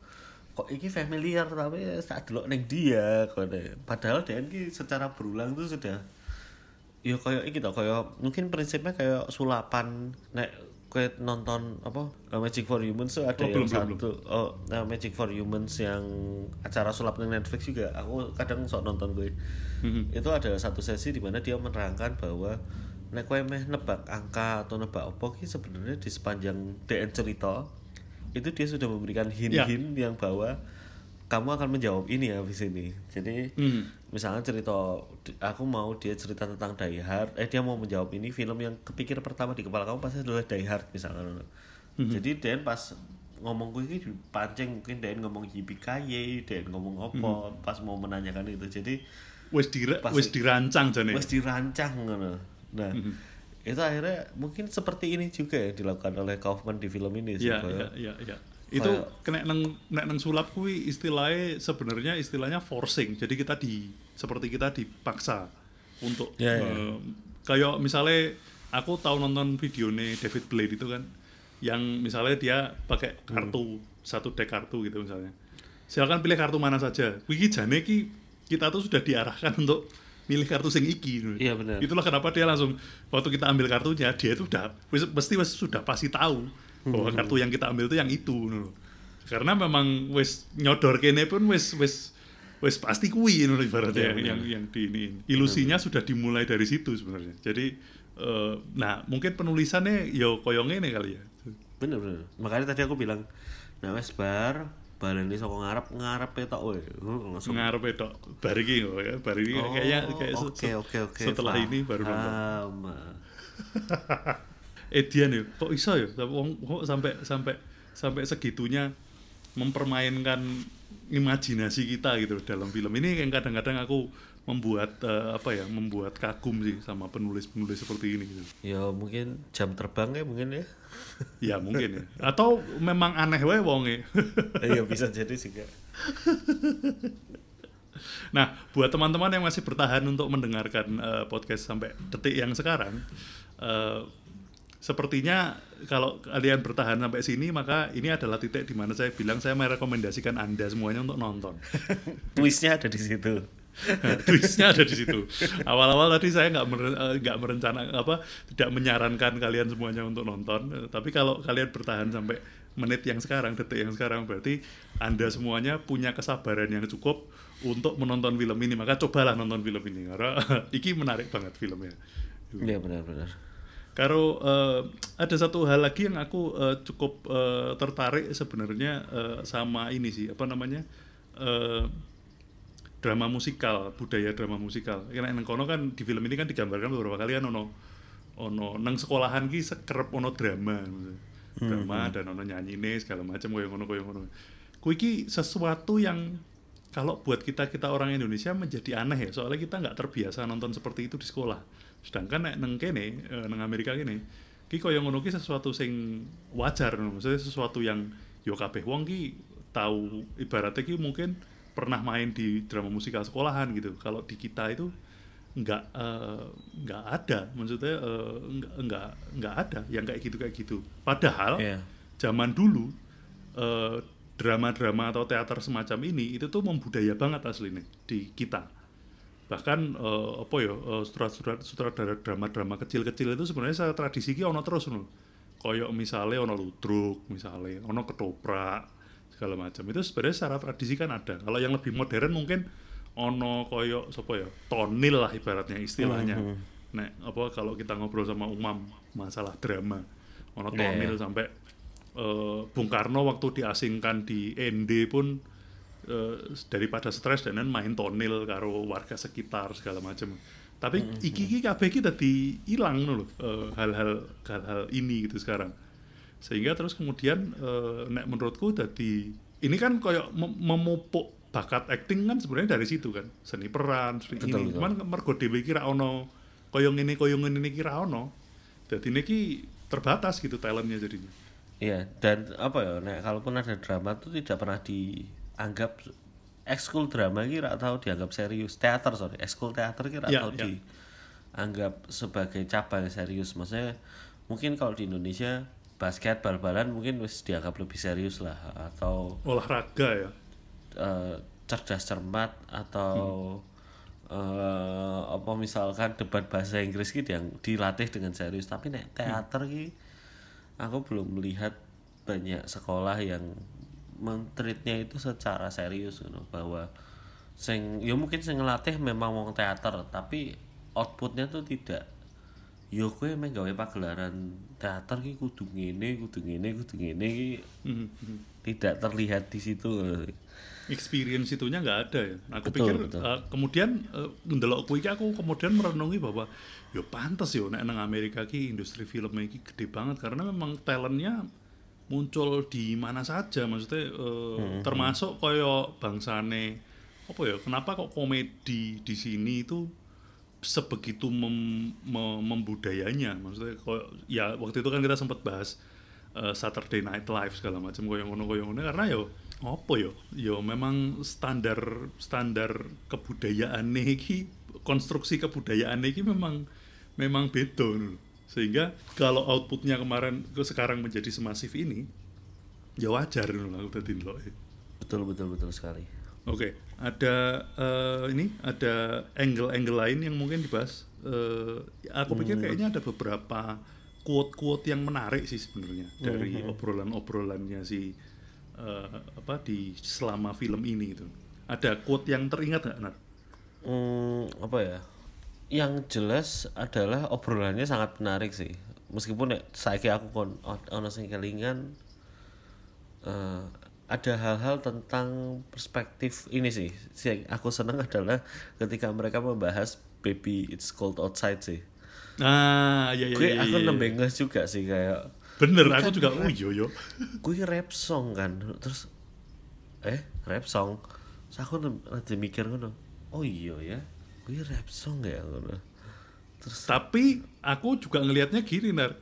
Kok iki familiar tapi tak delok ning dia kode. Padahal dia iki secara berulang tuh sudah ya kayak iki tau kayak mungkin prinsipnya kayak sulapan nek kowe nonton apa Magic for Humans tuh ada Oh, yang belum, belum, satu. oh nah, Magic for Humans yang acara sulap di Netflix juga aku kadang sok nonton gue Mhm. itu ada satu sesi di mana dia menerangkan bahwa nek kowe meh nebak angka atau nebak apa ki sebenarnya di sepanjang DN cerita itu dia sudah memberikan hint-hint yang bahwa kamu akan menjawab ini habis ini. Jadi Mhm. Misalnya cerita aku mau dia cerita tentang Die Hard eh dia mau menjawab ini film yang kepikir pertama di kepala kamu pasti adalah Die Hard misalnya jadi Dan pas ngomong gue ini dipancing mungkin Dan ngomong yippee Dan ngomong apa pas mau menanyakan itu jadi wis dira, wis dirancang jane. wes dirancang ngono. Nah, itu akhirnya mungkin seperti ini juga ya dilakukan oleh Kaufman di film ini sih. Iya, kayak- iya, iya, iya. Itu Kayak- kena neng nek neng sulap kuwi istilahnya sebenarnya istilahnya forcing. Jadi kita di seperti kita dipaksa untuk Iya, iya. eh, kayak misalnya aku tahu nonton video nih David Blade itu kan yang misalnya dia pakai kartu satu deck kartu gitu misalnya. Silakan pilih kartu mana saja. Wiki jane ki kita tuh sudah diarahkan untuk milih kartu sing iki. Iya, benar. Itulah kenapa dia langsung waktu kita ambil kartunya dia itu udah wis sudah pasti tahu bahwa kartu yang kita ambil itu yang itu lho. Karena memang wis nyodor kene pun wis wis wis pasti kuwi ngono ibaratnya Iya, yang, yang yang di ini. Ilusinya sudah dimulai dari situ sebenarnya. Jadi eh, nah mungkin penulisannya yo koyo ngene kali ya. Bener bener. Makanya tadi aku bilang, nah wes bar, baleni saka ngarep ngarep tok we. Uh, Langsung. Ngarep tok bar iki ya, bar iki Oh, kayaknya kayak se- oke oke. setelah ini baru nonton. [LAUGHS] Edian ya kok iso ya Sampai- wong kok sampai sampai sampai segitunya mempermainkan imajinasi kita gitu dalam film ini yang kadang-kadang aku membuat eh, apa ya membuat kagum sih sama penulis-penulis seperti ini gitu. Ya mungkin jam terbang ya mungkin ya. [LAUGHS] ya mungkin ya atau memang aneh wae wonge [LAUGHS] Iya bisa jadi juga. [LAUGHS] nah buat teman-teman yang masih bertahan untuk mendengarkan eh, podcast sampai detik yang sekarang eh, sepertinya kalau kalian bertahan sampai sini maka ini adalah titik di mana saya bilang saya merekomendasikan anda semuanya untuk nonton. [LAUGHS] Twistnya ada di situ. [LAUGHS] twistnya ada di situ. Awal-awal tadi saya nggak eh, nggak merencana apa tidak menyarankan kalian semuanya untuk nonton. Tapi kalau kalian bertahan sampai menit yang sekarang detik yang sekarang berarti anda semuanya punya kesabaran yang cukup untuk menonton film ini. Maka cobalah nonton film ini. Karena [LAUGHS] iki menarik banget filmnya. Iya benar-benar. Karo eh, ada satu hal lagi yang aku eh, cukup eh, tertarik sebenarnya eh, sama ini sih apa namanya eh, drama musikal budaya drama musikal. Karena nang kono kan di film ini kan digambarkan beberapa kali kan ono ono nang sekolahan ki sekerep ono drama drama dan ono nyanyi segala macam koyo ngono koyo ngono. Kuwi ki sesuatu yang kalau buat kita kita orang Indonesia menjadi aneh ya. Soalnya kita nggak terbiasa nonton seperti itu di sekolah sedangkan nek neng kene eh, neng Amerika kene ki koyo ngono ki sesuatu sing wajar maksudnya sesuatu yang yo kabeh wong ki tahu ibaratnya ki mungkin pernah main di drama musikal sekolahan gitu. Kalau di kita itu nggak eh, nggak ada maksudnya eh, nggak nggak nggak ada yang kayak gitu kayak gitu. Padahal Iya. zaman dulu drama-drama atau teater semacam ini itu tuh membudaya banget aslinya di kita bahkan eh, apa ya eh, surat-surat sutradara drama-drama kecil-kecil itu sebenarnya saya tradisi ki ono terus no koyok misalnya ono ludruk misalnya ono ketoprak segala macam. Itu sebenarnya secara tradisi kan ada. Kalau yang lebih modern mungkin ono koyok sopo ya tonil lah ibaratnya istilahnya. Nek apa kalau kita ngobrol sama umam masalah drama ono Iya, tonil iya. sampai eh, Bung Karno waktu diasingkan di ND pun eh, daripada stres dan main tonil karo warga sekitar segala macam. Tapi iki iki kabeh iki dadi ilang lho eh, hal-hal hal-hal ini gitu sekarang. Sehingga terus kemudian eh, nek menurutku dadi ini kan kayak mem- memupuk bakat acting kan sebenarnya dari situ kan. Seni peran, seni Betul, ini. betul. Cuman mergo dhewe iki ra ono koyo ngene koyo ngene iki ra ono. Dadi niki terbatas gitu talentnya jadinya. Iya, dan apa ya, nek kalaupun ada drama tuh tidak pernah dianggap ekskul drama ini rak tahu dianggap serius. Teater sorry, ekskul teater ini rak Iya, tahu iya. dianggap sebagai cabang serius. Maksudnya mungkin kalau di Indonesia basket bal-balan mungkin wis dianggap lebih serius lah atau olahraga ya eh, cerdas cermat atau eh, apa misalkan debat bahasa Inggris gitu yang dilatih dengan serius tapi nek teater ki aku belum melihat banyak sekolah yang mentreatnya itu secara serius gitu, bahwa sing ya mungkin sing ngelatih memang wong teater tapi outputnya tuh tidak yo kowe emang gawe pagelaran teater ki kudu ngene kudu ngene kudu ngene ki Mhm, tidak terlihat di situ experience itunya nggak ada ya. Aku Betul, pikir betul. eh, kemudian uh, ndelok kuwi aku kemudian merenungi bahwa yo pantas yo nek nang Amerika ki industri film iki gede banget karena memang talentnya muncul di mana saja maksudnya eh, termasuk koyo bangsane apa ya kenapa kok komedi di sini itu sebegitu mem- me- membudayanya? Maksudnya koyo ya waktu itu kan kita sempat bahas eh, Saturday Night Live segala macam koyo ngono koyo ngono karena yo apa yo? Yo memang standar standar kebudayaan iki konstruksi kebudayaan iki memang memang beda. Sehingga kalau outputnya kemarin ke sekarang menjadi semasif ini ya wajar ngono aku tadi e. betul betul betul sekali Oke, ada eh, ini ada angle-angle lain yang mungkin dibahas. Eh, aku pikir kayaknya ada beberapa quote-quote yang menarik sih sebenarnya dari obrolan-obrolannya si eh, apa di selama film ini itu. Ada quote yang teringat nggak, Nar? Hmm, apa ya? Yang jelas adalah obrolannya sangat menarik sih. Meskipun nek saiki aku kon ono sing kelingan eh, ada hal-hal tentang perspektif ini sih. Yang aku seneng [LAUGHS] adalah ketika mereka membahas Baby It's Cold Outside sih. Ah, iya iya Gue iya. aku iya. nembenges juga sih kayak Bener, aku juga oh iya yo. gue rap song kan terus eh rap song terus aku nanti mikir ngono oh iya ya gue rap song ya terus Tapi aku juga ngelihatnya gini, Nar.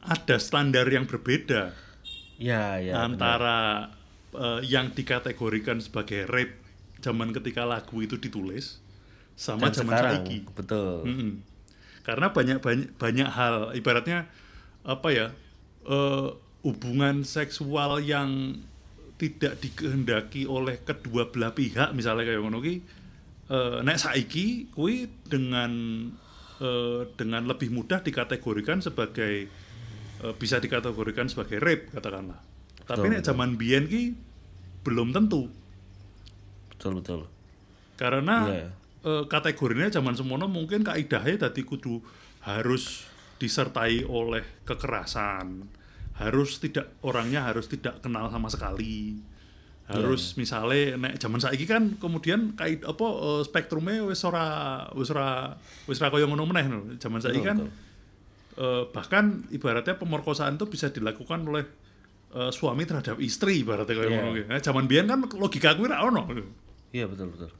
Ada standar yang berbeda. ya ya benar. antara eh, yang dikategorikan sebagai rap zaman ketika lagu itu ditulis sama Dan zaman sekarang saiki. betul Mm-mm. Karena banyak banyak banyak hal ibaratnya apa ya eh, hubungan seksual yang tidak dikehendaki oleh kedua belah pihak misalnya kayak ngono ki eh, nek saiki kuwi dengan eh, dengan lebih mudah dikategorikan sebagai eh, bisa dikategorikan sebagai rape katakanlah. Tapi Betul, nek zaman biyen ki belum tentu betul betul karena Iya. eh, kategorinya zaman semono mungkin kaidahnya tadi kudu harus disertai oleh kekerasan harus tidak orangnya harus tidak kenal sama sekali harus misalnya nek zaman saiki kan kemudian kait apa eh, spektrumnya wis ora wis ora wis ora kaya ngono meneh no. zaman saiki kan eh, bahkan ibaratnya pemerkosaan itu bisa dilakukan oleh eh, suami terhadap istri ibaratnya kayak Iya. ngono ki. Nah, zaman biyen kan logika kuwi ra ono iya betul betul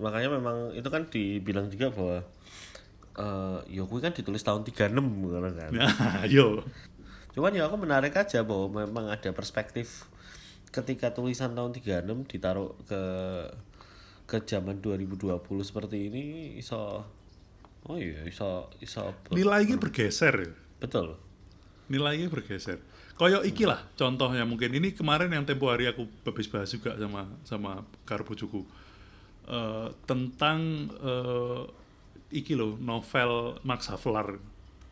makanya memang itu kan dibilang juga bahwa eh ya gue kan ditulis tahun 36 ngono kan Nah, [LAUGHS] yo. Cuman ya aku menarik aja bahwa memang ada perspektif ketika tulisan tahun 36 ditaruh ke ke zaman 2020 seperti ini iso oh iya iso iso ber- Nilainya bergeser ya. betul Nilainya bergeser. Koyo iki lah contohnya mungkin ini kemarin yang tempo hari aku habis bahas juga sama sama karo bojoku. Eh, tentang eh, iki loh novel Max Havelaar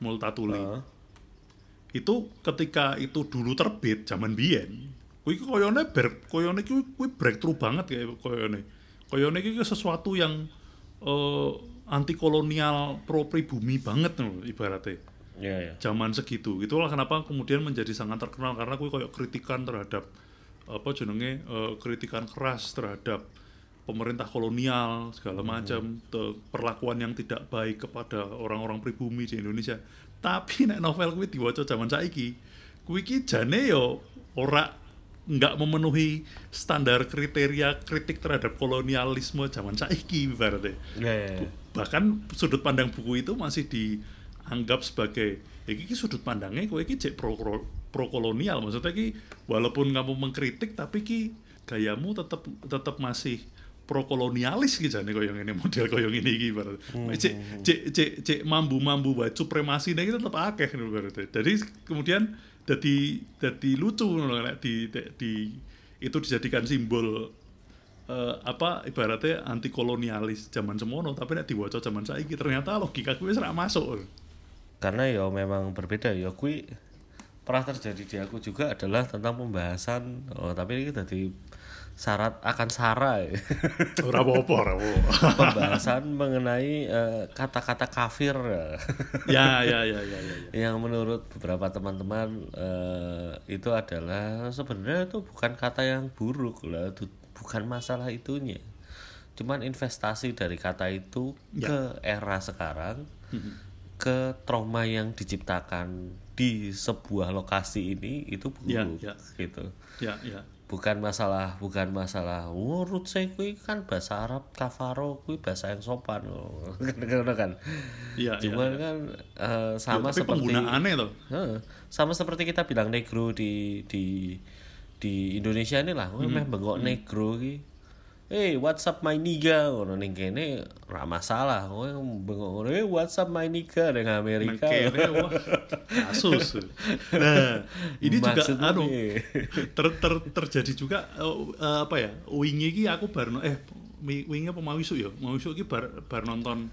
Multatuli. Heeh. Itu ketika itu dulu terbit zaman biyen, kuwi ku koyone ber koyone ku kuwi breakthrough banget kayak koyone. Koyone iki sesuatu yang eh, anti kolonial pro pribumi banget loh ibaratnya. Ya ya zaman segitu. Itulah kenapa kemudian menjadi sangat terkenal karena gue kayak kritikan terhadap apa jenenge eh, kritikan keras terhadap pemerintah kolonial segala macam te- perlakuan yang tidak baik kepada orang-orang pribumi di Indonesia. Tapi nek novel kuwi diwaca zaman saiki kuwi ki jane yo ora nggak memenuhi standar kriteria kritik terhadap kolonialisme zaman saiki ibaratnya. Ya ya, ya. bahkan sudut pandang buku itu masih dianggap sebagai "Ya, iki ki sudut pandangnya kowe iki cek pro pro kolonial maksudnya ki walaupun kamu mengkritik tapi ki gayamu tetap tetap masih pro kolonialis gitu nih koyong ini model koyong ini gitu barat cek cek cek cek mambu mambu buat supremasi nih tetap akeh nih berarti jadi kemudian jadi jadi lucu nek di, di, di itu dijadikan simbol eh, apa ibaratnya anti kolonialis zaman semono tapi nek diwaca zaman saiki ternyata logika gue serak masuk karena ya memang berbeda. Ya kui pernah terjadi di aku juga adalah tentang pembahasan oh, tapi ini tadi syarat akan sara ya. [LAUGHS] ora apa-apa. Pembahasan mengenai eh, kata-kata kafir. [LAUGHS] Ya ya ya ya ya, ya. yang menurut beberapa teman-teman eh, itu adalah sebenarnya itu bukan kata yang buruk lah itu bukan masalah itunya. Cuman investasi dari kata itu ke era sekarang ke trauma yang diciptakan di sebuah lokasi ini itu Ya, buruk ya. gitu. Ya ya bukan masalah bukan masalah oh rutse kui kan bahasa Arab kafaro kui bahasa yang sopan loh kan kan Iya, cuman kan eh, sama tapi seperti penggunaannya tuh Heeh. sama seperti kita bilang negro di di di Indonesia ini lah, hmm. meh bengok negro ki. Eh, WhatsApp my nigga ngono ning kene ora masalah. Kowe bengok ngono, eh WhatsApp my nigga ning Amerika. Kene kasus. Nah, ini juga anu ter, ter, terjadi juga eh, apa ya? Wingi iki aku bar no- eh wi- wingi apa mau isu ya? Mau isu iki bar bar nonton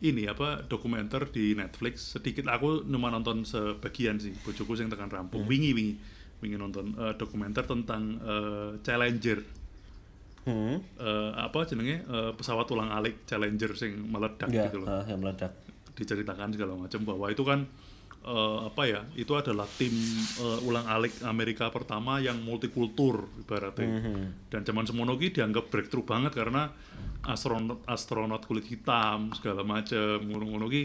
ini apa dokumenter di Netflix sedikit aku cuma nonton sebagian sih bojoku sing tekan rampung wingi wingi wingi nonton eh, dokumenter tentang eh, Challenger Hmm. eh, apa jenenge? Eh, pesawat ulang alik Challenger sing meledak Ya, gitu loh. ah, yang meledak. diceritakan segala macam bahwa itu kan eh, apa ya itu adalah tim eh, ulang alik Amerika pertama yang multikultur ibaratnya. Dan zaman semono ki dianggap breakthrough banget karena astronot astronot kulit hitam segala macam. Ngono-ngono ki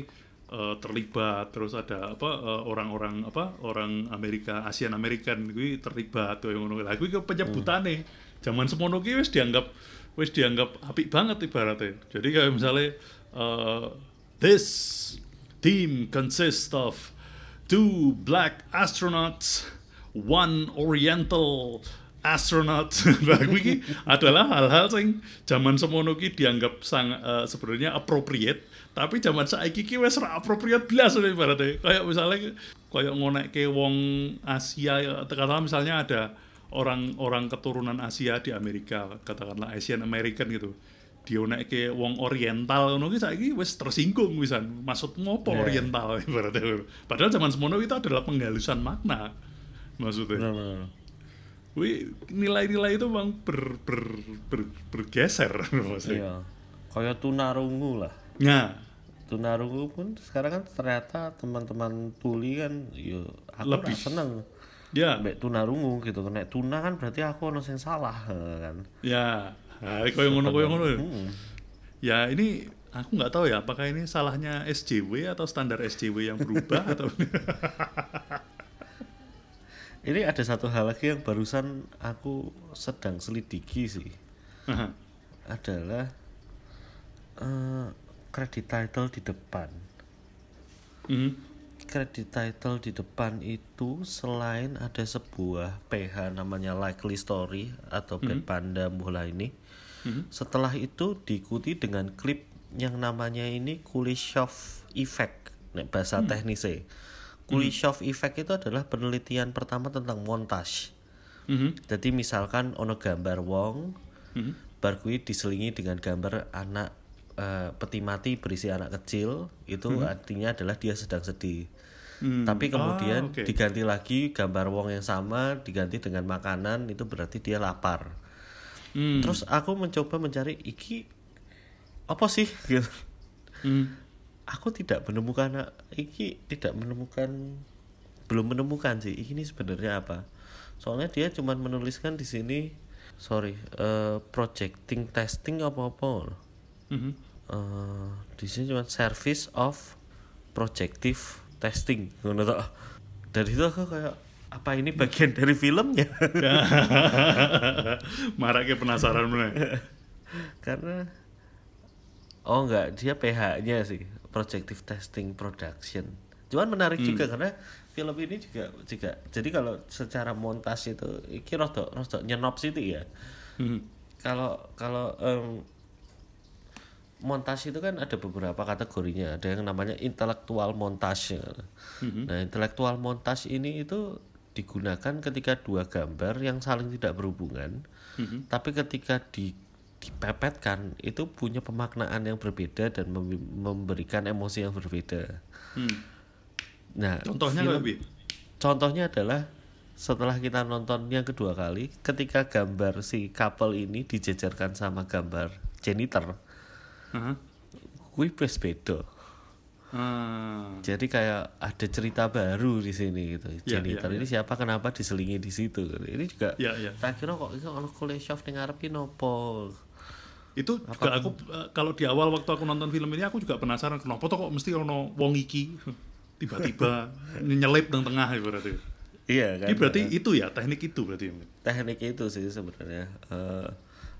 eh, terlibat. Terus ada apa orang-orang apa orang Amerika Asian American kuwi terlibat tuh ngono. Lah kuwi penyebutane zaman semono ki wis dianggap wis dianggap apik banget ibaratnya jadi kayak misalnya eh, this team consists of two black astronauts, one oriental astronaut. [LAUGHS] Nah, adalah hal-hal sing zaman semono ki dianggap sang eh, sebenarnya appropriate, tapi zaman saiki ki wis ora appropriate blas ibaratnya. Kayak misalnya kayak ngonekke wong Asia ya, misalnya ada orang-orang keturunan Asia di Amerika, katakanlah Asian American gitu dionekke wong oriental ngono ki saiki wis tersinggung wisan. Maksudmu apa Iya. oriental [LAUGHS] ibaratnya. Padahal zaman semono itu adalah penghalusan makna. Maksudnya. Benar-benar. Wih, nilai-nilai itu memang ber, ber, ber- bergeser [LAUGHS] maksudnya. Iya. Kayak tunarungu lah. Nah, tunarungu pun sekarang kan ternyata teman-teman tuli kan yo aku Lebih. Lebih. seneng ya, mbek tunarungu gitu nek tuna kan berarti aku ono sing salah kan ya. Nah, koyo ngono koyo ngono. Hmm. Ya, ini aku nggak tahu ya apakah ini salahnya SJW atau standar SJW yang berubah atau [LAUGHS] ini ada satu hal lagi yang barusan aku sedang selidiki sih Aha. adalah eh credit title di depan Mhm. Credit title di depan itu selain ada sebuah PH namanya likely story atau bad panda mula ini setelah itu diikuti dengan klip yang namanya ini Kuleshov effect nek bahasa teknisnya. Kuleshov effect itu adalah penelitian pertama tentang montage. Mhm. jadi misalkan ono gambar wong Mhm. bar kuwi diselingi dengan gambar anak eh, peti mati berisi anak kecil itu artinya adalah dia sedang sedih Hmm. tapi Ah, kemudian oke. diganti lagi gambar wong yang sama diganti dengan makanan itu berarti dia lapar Hmm. terus aku mencoba mencari iki apa sih [LAUGHS] gitu Hmm. aku tidak menemukan iki tidak menemukan belum menemukan sih ini sebenarnya apa soalnya dia cuma menuliskan di sini sorry eh, projecting testing apa apa Mhm. Eh, di sini cuma service of projective testing ngono toh. Dari itu aku kayak apa ini bagian dari filmnya? [LAUGHS] Maraknya penasaran bener. karena oh enggak dia PH-nya sih projective testing production. Cuman menarik juga karena film ini juga juga jadi kalau secara montas itu iki rodok rodok nyenop sih ya. Mhm. kalau kalau em, montas itu kan ada beberapa kategorinya. Ada yang namanya intelektual montage. Nah intelektual montage ini itu digunakan ketika dua gambar yang saling tidak berhubungan tapi ketika di dipepetkan itu punya pemaknaan yang berbeda dan mem- memberikan emosi yang berbeda. Hmm. nah Contohnya film- bi? Contohnya adalah setelah kita nonton yang kedua kali, ketika gambar si couple ini dijejerkan sama gambar janitor, Aha. kuwi wis beda. Ah. Jadi kayak ada cerita baru di sini gitu. Ya, janitor ya, ini siapa kenapa diselingi di situ. Ini juga Ya, ya. tak kira kok itu kalau kuliah chef ning ngarep ki nopo. itu juga aku eh, kalau di awal waktu aku nonton film ini aku juga penasaran kenapa tuh kok mesti ono wong iki tiba-tiba [LAUGHS] nyelip nang tengah berarti. Iya kan. Ini berarti itu ya teknik itu berarti. teknik itu sih sebenarnya Eh,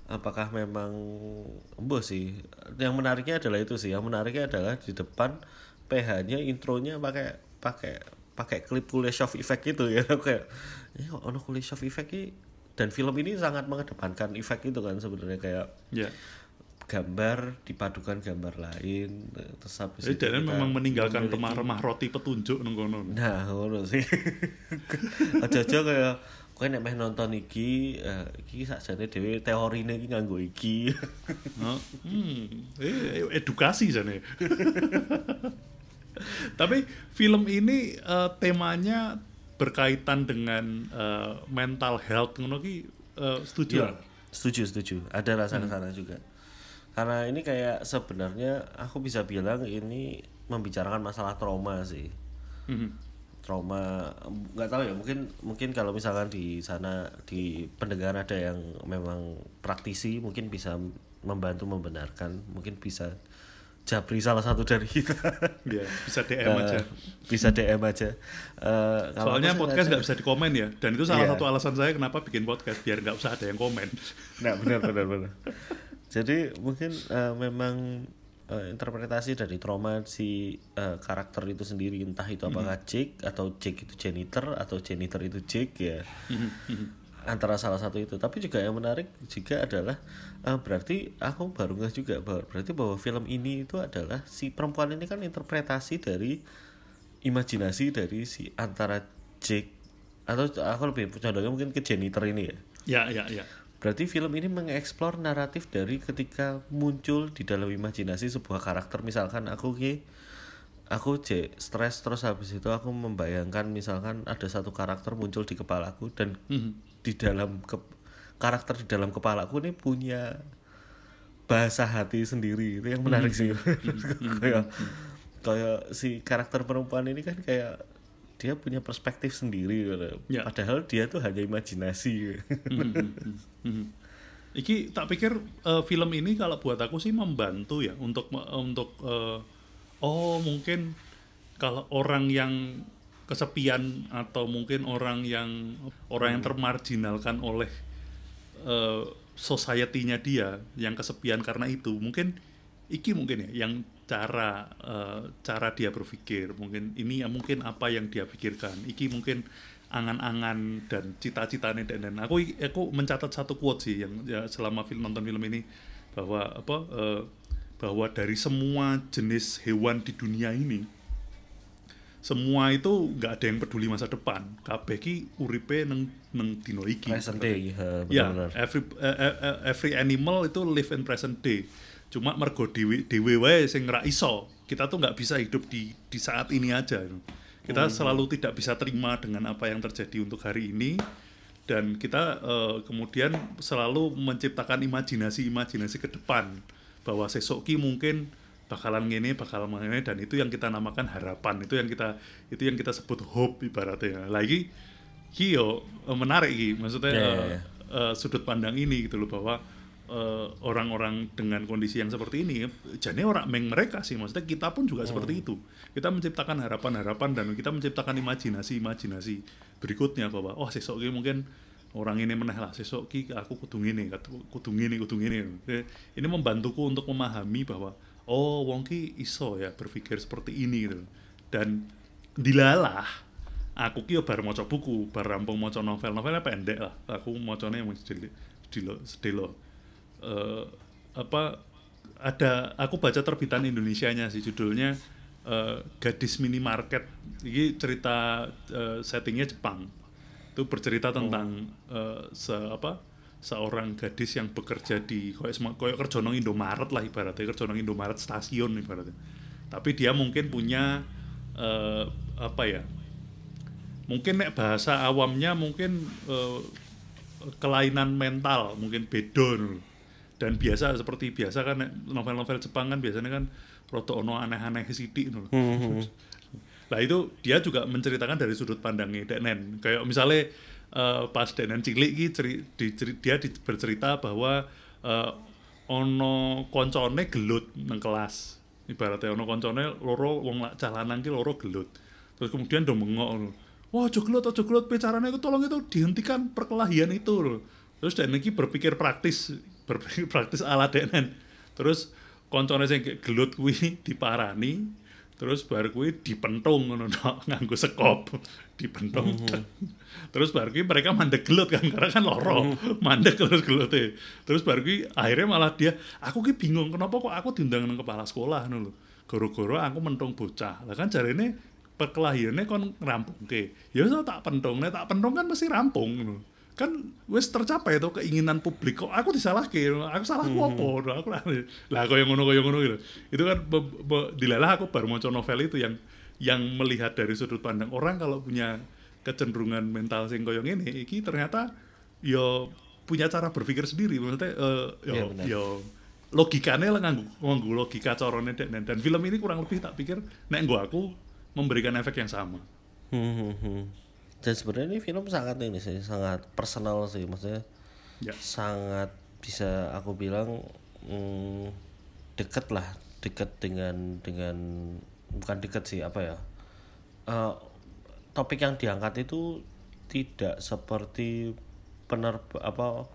apakah memang embo sih yang menariknya adalah itu sih yang menariknya adalah di depan PH-nya intronya pakai pakai pakai klip kuliah shove effect itu ya [LAUGHS] kayak ini kok ono shove effect ini dan film ini sangat mengedepankan efek itu kan sebenarnya kayak Ya. gambar dipadukan gambar lain terus habis Jadi itu dan memang meninggalkan remah-remah roti petunjuk kono. Nah, ngono sih. [LAUGHS] Aja-aja kaya kowe nek meh nonton iki, eh, iki sakjane dhewe teorine iki nganggo iki. [LAUGHS] Oh, hmm, eh, edukasi sana. [LAUGHS] Tapi film ini eh, temanya berkaitan dengan eh, mental health ngono ki eh, setuju. Iya, setuju, setuju. Ada rasa ke sana juga. Karena ini kayak sebenarnya aku bisa bilang ini membicarakan masalah trauma sih. Mhm. Trauma nggak tahu ya, mungkin mungkin kalau misalkan di sana di pendengar ada yang memang praktisi mungkin bisa membantu membenarkan, mungkin bisa Jabri salah satu dari kita. [LAUGHS] Ya, bisa DM aja. Eh, bisa DM aja. Kalau Soalnya podcast nggak bisa dikomen ya, dan itu salah Iya. satu alasan saya kenapa bikin podcast biar nggak usah ada yang komen. Nah, benar benar benar. Jadi mungkin eh, memang eh, interpretasi dari trauma si eh, karakter itu sendiri entah itu apakah Jake atau Jake itu janitor atau janitor itu Jake ya. antara salah satu itu. Tapi juga yang menarik juga adalah eh, berarti aku baru ngeh juga bahwa berarti bahwa film ini itu adalah si perempuan ini kan interpretasi dari imajinasi dari si antara Jake atau aku lebih condongnya mungkin ke janitor ini ya. Ya, ya, ya. Berarti film ini mengeksplor naratif dari ketika muncul di dalam imajinasi sebuah karakter. Misalkan aku ki aku j stres terus habis itu aku membayangkan misalkan ada satu karakter muncul di kepalaku dan Mhm. di dalam ke, karakter di dalam kepalaku ini punya bahasa hati sendiri. Itu yang menarik sih. [LAUGHS] Kayak kayak si karakter perempuan ini kan kayak dia punya perspektif sendiri gitu. Ya. padahal dia tuh hanya imajinasi Mhm. Iki tak pikir eh, film ini kalau buat aku sih membantu ya untuk untuk eh, oh mungkin kalau orang yang kesepian atau mungkin orang yang orang yang termarginalkan oleh eh, society-nya dia yang kesepian karena itu mungkin iki mungkin ya yang cara eh, cara dia berpikir. Mungkin ini ya mungkin apa yang dia pikirkan. Iki mungkin angan-angan dan cita-citanya dan, dan aku aku mencatat satu quote sih yang ya, selama film nonton film ini. Bahwa apa eh, bahwa dari semua jenis hewan di dunia ini semua itu nggak ada yang peduli masa depan. Kabeh ki uripe neng neng dino iki. Present day ya, ya benar-benar. every eh, every animal itu live in present day cuma mergo dewe dewe wae sing ra iso kita tuh nggak bisa hidup di di saat ini aja kita selalu tidak bisa terima dengan apa yang terjadi untuk hari ini dan kita eh, kemudian selalu menciptakan imajinasi-imajinasi ke depan. Bahwa sesok ki mungkin bakalan gini bakalan gini dan itu yang kita namakan harapan. Itu yang kita itu yang kita sebut hope ibaratnya. Lagi ki yo eh, menarik maksudnya Ya, ya, eh, ya. eh, sudut pandang ini gitu loh bahwa eh, orang-orang dengan kondisi yang seperti ini jadi orang meng mereka sih. Maksudnya kita pun juga seperti itu. Kita menciptakan harapan-harapan dan kita menciptakan imajinasi-imajinasi berikutnya bahwa oh sesok ki mungkin orang ini meneh lah sesok ki aku kudu ngene kudu ngene kudu ngene. Ini membantuku untuk memahami bahwa oh wong ki iso ya berpikir seperti ini gitu. Dan dilalah aku ki yo bar maca buku, bar rampung maca novel, novelnya pendek lah. Aku macane yang sedilo, sedilo, Eh, apa ada aku baca terbitan Indonesianya sih judulnya eh, Gadis Minimarket. Ini cerita eh, settingnya Jepang. Itu bercerita tentang eh, se apa seorang gadis yang bekerja di kayak sema- kayak kerja nang Indomaret lah ibaratnya kerja nang Indomaret stasiun ibaratnya. Tapi dia mungkin punya eh, apa ya? mungkin nek bahasa awamnya mungkin eh, kelainan mental mungkin bedon dan biasa seperti biasa kan novel-novel Jepang kan biasanya kan roto ono aneh-aneh sidik no. Nah itu dia juga menceritakan dari sudut pandangnya Denen. Kayak misalnya eh, pas Denen cilik ki ceri- di- ceri- dia di- bercerita bahwa eh, ono koncone gelut nang kelas. Ibaratnya ono koncone loro wong lak cah lanang ki loro gelut. Terus kemudian do mengok. Wah, aja gelut, aja gelut, itu tolong itu dihentikan perkelahian itu loh. Terus Denen ki berpikir praktis, berpikir praktis ala Denen. Terus koncone sing gelut kuwi [LAUGHS] diparani, terus baru kuwi dipentung ngono tok, [LAUGHS] nganggo sekop [LAUGHS] dipentung. Terus baru kuwi mereka mandek gelut kan karena kan loro mandek terus gelute terus baru kuwi akhirnya malah dia aku ki bingung kenapa kok aku diundang nang kepala sekolah ngono lho? Goro-goro aku mentung bocah. Lah kan jarine perkelahiannya kon rampungke. Ya wis tak pentung nek tak pentung kan mesti rampung ngono kan wis tercapai tuh keinginan publik. Kok aku disalahke? Aku salahku apa? Aku lah lah kaya ngono kaya ngono gitu. Itu kan be- be- dilalah aku baru maca novel itu yang yang melihat dari sudut pandang orang kalau punya kecenderungan mental sing kaya ngene iki ternyata yo punya cara berpikir sendiri. Maksudnya eh, yo Iya, benar. yo logikanya lah nganggu, nganggu logika corone dek dan film ini kurang lebih tak pikir nek nggo aku memberikan efek yang sama Dan sebenarnya ini film sangat ini sih, sangat personal sih, maksudnya ya. sangat bisa aku bilang mm, deket lah, deket dengan dengan bukan deket sih apa ya? Eh, topik yang diangkat itu tidak seperti pener apa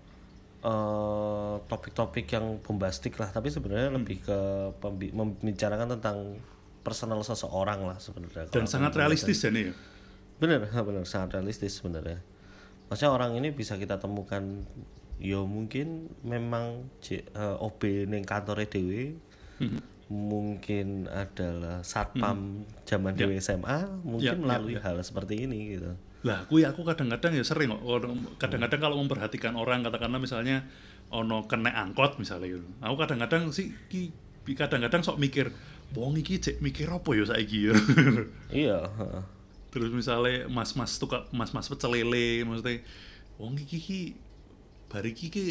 eh, topik-topik yang bombastik lah, tapi sebenarnya lebih ke pembi- membicarakan tentang personal seseorang lah sebenarnya. dan sangat realistis ya nih ya bener bener. Sangat realistis sebenarnya. Maksudnya orang ini bisa kita temukan yo mungkin memang J, eh, OB neng kantor dewe mungkin adalah satpam zaman dewe SMA mungkin Ya, ya, melalui hal seperti ini gitu. Lah kui aku kadang-kadang ya sering kadang-kadang kalau memperhatikan orang katakanlah misalnya ono kena angkot misalnya gitu. Aku kadang-kadang sih ki kadang-kadang sok mikir wong iki cek mikir apa ya saiki ya? Iya. [LAUGHS] terus misalnya mas-mas tukang mas-mas pecel lele maksudnya wong iki ki bar iki ki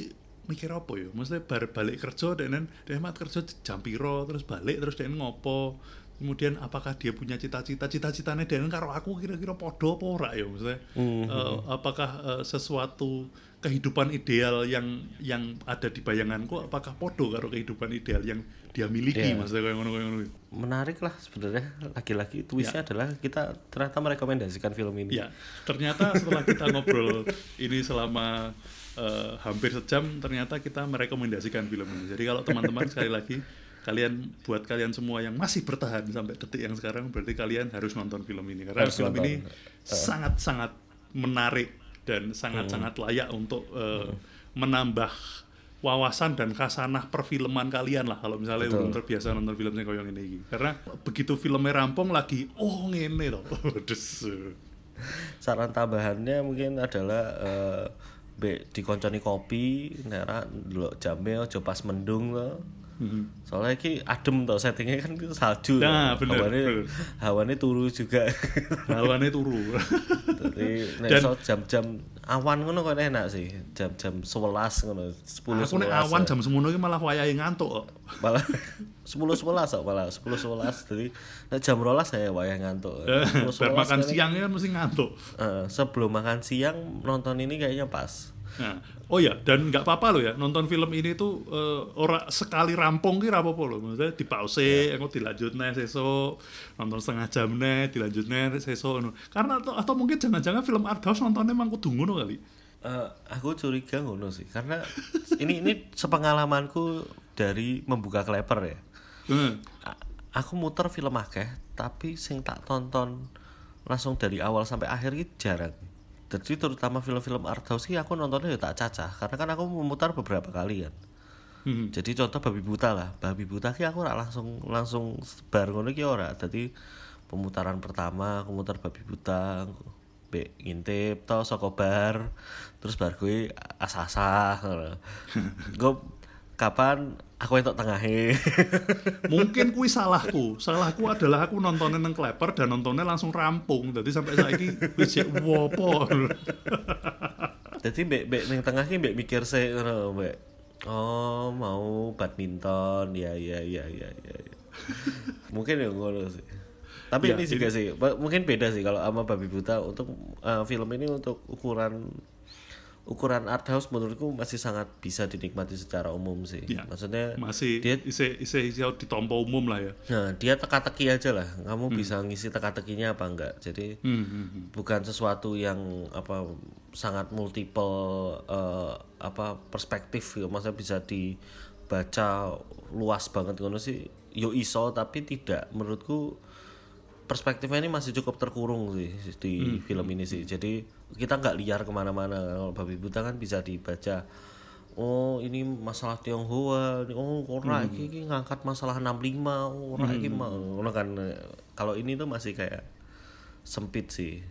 mikir apa ya? Maksudnya bar balik kerja dan dan mat kerja jam piro? Terus balik terus dan ngopo? Kemudian apakah dia punya cita-cita? Cita-citanya dan karo aku kira-kira podo apa ora ya maksudnya? Eh, apakah eh, sesuatu kehidupan ideal yang yang ada di bayanganku apakah podo karo kehidupan ideal yang dia miliki Iya. maksudnya kayak ngono kayak ngono menarik lah sebenarnya. Lagi-lagi twistnya adalah kita ternyata merekomendasikan film ini. Ya, ternyata setelah kita ngobrol ini selama eh, hampir sejam, ternyata kita merekomendasikan film ini. Jadi kalau teman-teman sekali lagi, kalian buat kalian semua yang masih bertahan sampai detik yang sekarang, berarti kalian harus nonton film ini. Karena Harus film nonton. ini sangat-sangat menarik dan sangat-sangat layak untuk eh, menambah wawasan dan kasanah perfilman kalian lah kalau misalnya Betul. belum terbiasa nonton film yang koyo ngene iki. Karena begitu filmnya rampung lagi, oh ngene loh. [LAUGHS] Saran tambahannya mungkin adalah eh be dikonconi kopi nera delok jame aja pas mendung lo soalnya ki adem tau settingnya kan salju Nah, loh. bener, hawane bener. hawane turu juga lawannya turu jadi nek jam-jam awan ngono kok enak sih. Jam-jam 11 ngono 10 aku nek awan jam semono iki malah wayahe ngantuk malah 10 11 kok malah [LAUGHS] 10 11 jadi nek jam 12 saya wayah ngantuk. 10 bar 11 makan siangnya kan mesti ngantuk. Eh, sebelum makan siang nonton ini kayaknya pas nah, oh ya dan nggak apa-apa loh ya nonton film ini tuh eh, ora sekali rampung ki apa-apa loh. Maksudnya di pause aku dilanjut nih sesuk nonton setengah jam nih dilanjut nih sesuk karena atau, atau mungkin jangan-jangan film art house nontonnya emang kudu ngono kali. Eh, aku curiga ngono sih karena ini ini sepengalamanku dari membuka kleper ya. Hmm. Aku muter film akeh tapi sing tak tonton langsung dari awal sampai akhir itu jarang jadi terutama film-film art house sih aku nontonnya ya tak cacah. Karena kan aku memutar beberapa kali kan. Hmm. jadi contoh babi buta lah. Babi buta ki aku langsung langsung bar ngono ki ora. Jadi pemutaran pertama aku muter babi buta be ngintip to saka bar terus bar gue asah-asah gue kapan aku entuk tengahe [LAUGHS] Mungkin kui salahku. Salahku adalah aku nontonnya neng kleper dan nontonnya langsung rampung. Jadi sampai saiki wis jek wopo. jadi mbek mbek ning tengah ki mbek mikir sih ngono mbek oh mau badminton ya ya ya ya ya, ya. mungkin ya ngono sih tapi Ya, ini juga sih ba- mungkin beda sih kalau sama babi buta untuk uh, film ini untuk ukuran ukuran art house menurutku masih sangat bisa dinikmati secara umum sih. Ya, maksudnya Masih dia isi isi isi ditompo umum lah ya. nah dia teka-teki aja lah. Kamu bisa ngisi teka-tekinya apa enggak? Jadi Hmm, hmm, hmm. bukan sesuatu yang apa sangat multiple eh, apa perspektif ya maksudnya bisa dibaca luas banget ngono sih. Yo iso tapi tidak. Menurutku perspektifnya ini masih cukup terkurung sih di film ini sih. Jadi kita nggak liar ke mana-mana. Kalau babi buta kan bisa dibaca oh ini masalah Tionghoa oh ora iki, iki ngangkat masalah 65 oh, ora iki mah ngono kan. Kalau ini tuh masih kayak sempit sih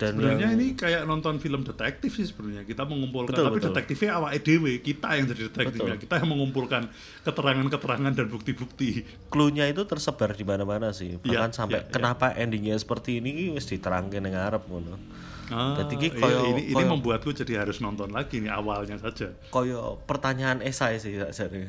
dan Sebenarnya yang ini kayak nonton film detektif sih sebenarnya. Kita mengumpulkan Betul, tapi betul. detektifnya awak EDW, kita yang jadi detektifnya. Kita yang mengumpulkan keterangan-keterangan dan bukti-bukti. clue-nya itu tersebar di mana-mana sih Iya, bahkan sampai iya, iya. kenapa endingnya seperti ini wis diterangke ning ngarep ngono Ah, Jadi iya, koyo- ini, ini koyo- membuatku jadi harus nonton lagi nih awalnya saja. koyo pertanyaan esai sih jadi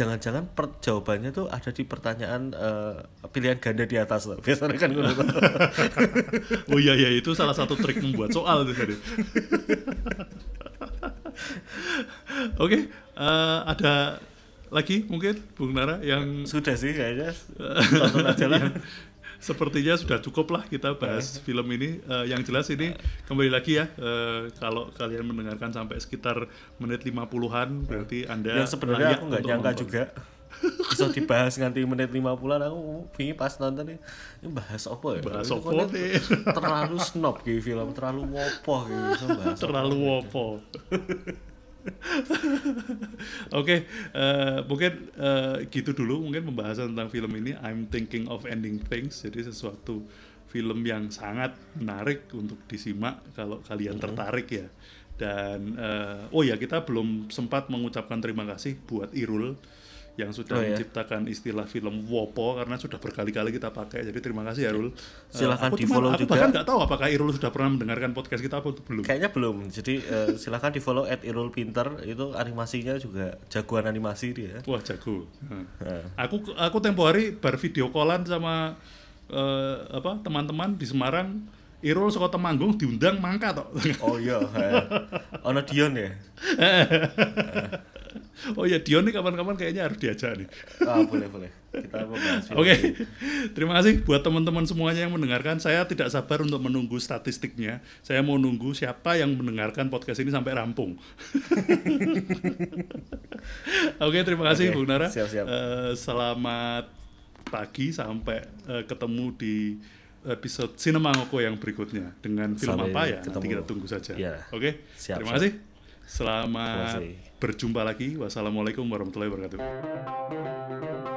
jangan-jangan per- jawabannya tuh ada di pertanyaan eh, pilihan ganda di atas loh biasanya kan ngono tuh. [LAUGHS] Oh iya iya itu salah satu trik membuat soal tuh tadi. [LAUGHS] Oke, eh, ada lagi mungkin Bung Nara yang sudah sih kayaknya [LAUGHS] tonton aja lah sepertinya sudah cukup lah kita bahas film ini. Eh, yang jelas ini kembali lagi ya, eh, kalau kalian mendengarkan sampai sekitar menit 50-an berarti Anda yang sebenarnya aku nggak nyangka nonton. juga bisa dibahas nganti menit 50-an aku bingung pas nonton ini ini bahas apa ya Bahas apa nih? terlalu snob gitu film terlalu wopo gitu terlalu wopo. [LAUGHS] Oke, eh, mungkin eh, gitu dulu mungkin pembahasan tentang film ini. I'm thinking of ending things. Jadi sesuatu film yang sangat menarik untuk disimak kalau kalian tertarik ya. Dan eh, oh ya kita belum sempat mengucapkan terima kasih buat Irul yang sudah Oh ya. menciptakan istilah film Wopo karena sudah berkali-kali kita pakai. Jadi terima kasih ya, Irul. Eh, Silakan aku di-follow cuman- aku juga. bahkan nggak tahu apakah Irul sudah pernah mendengarkan podcast kita apa belum. Kayaknya belum. Jadi eh, silakan di follow at Irul Pinter itu animasinya juga jagoan animasi dia. Wah jago. Nah. Nah. Aku aku tempo hari bar video callan sama eh, apa teman-teman di Semarang. Irul Soko Temanggung diundang mangka tok. Oh iya, ono Dion ya. [LAUGHS] oh ya Dion nih kapan-kapan kayaknya harus diajak nih. Ah boleh boleh. Kita Oke, ini. terima kasih buat teman-teman semuanya yang mendengarkan. Saya tidak sabar untuk menunggu statistiknya. Saya mau nunggu siapa yang mendengarkan podcast ini sampai rampung. [LAUGHS] Oke, terima kasih Oke, Bung Nara. siap-siap. Eh, selamat pagi sampai eh, ketemu di episode Cinema Ngoko yang berikutnya dengan film Sampai apa ya? Nanti ketemu. kita tunggu saja. Iya. Oke, Siap, terima siap. kasih. Selamat Terima kasih. Berjumpa lagi. Wassalamualaikum warahmatullahi wabarakatuh.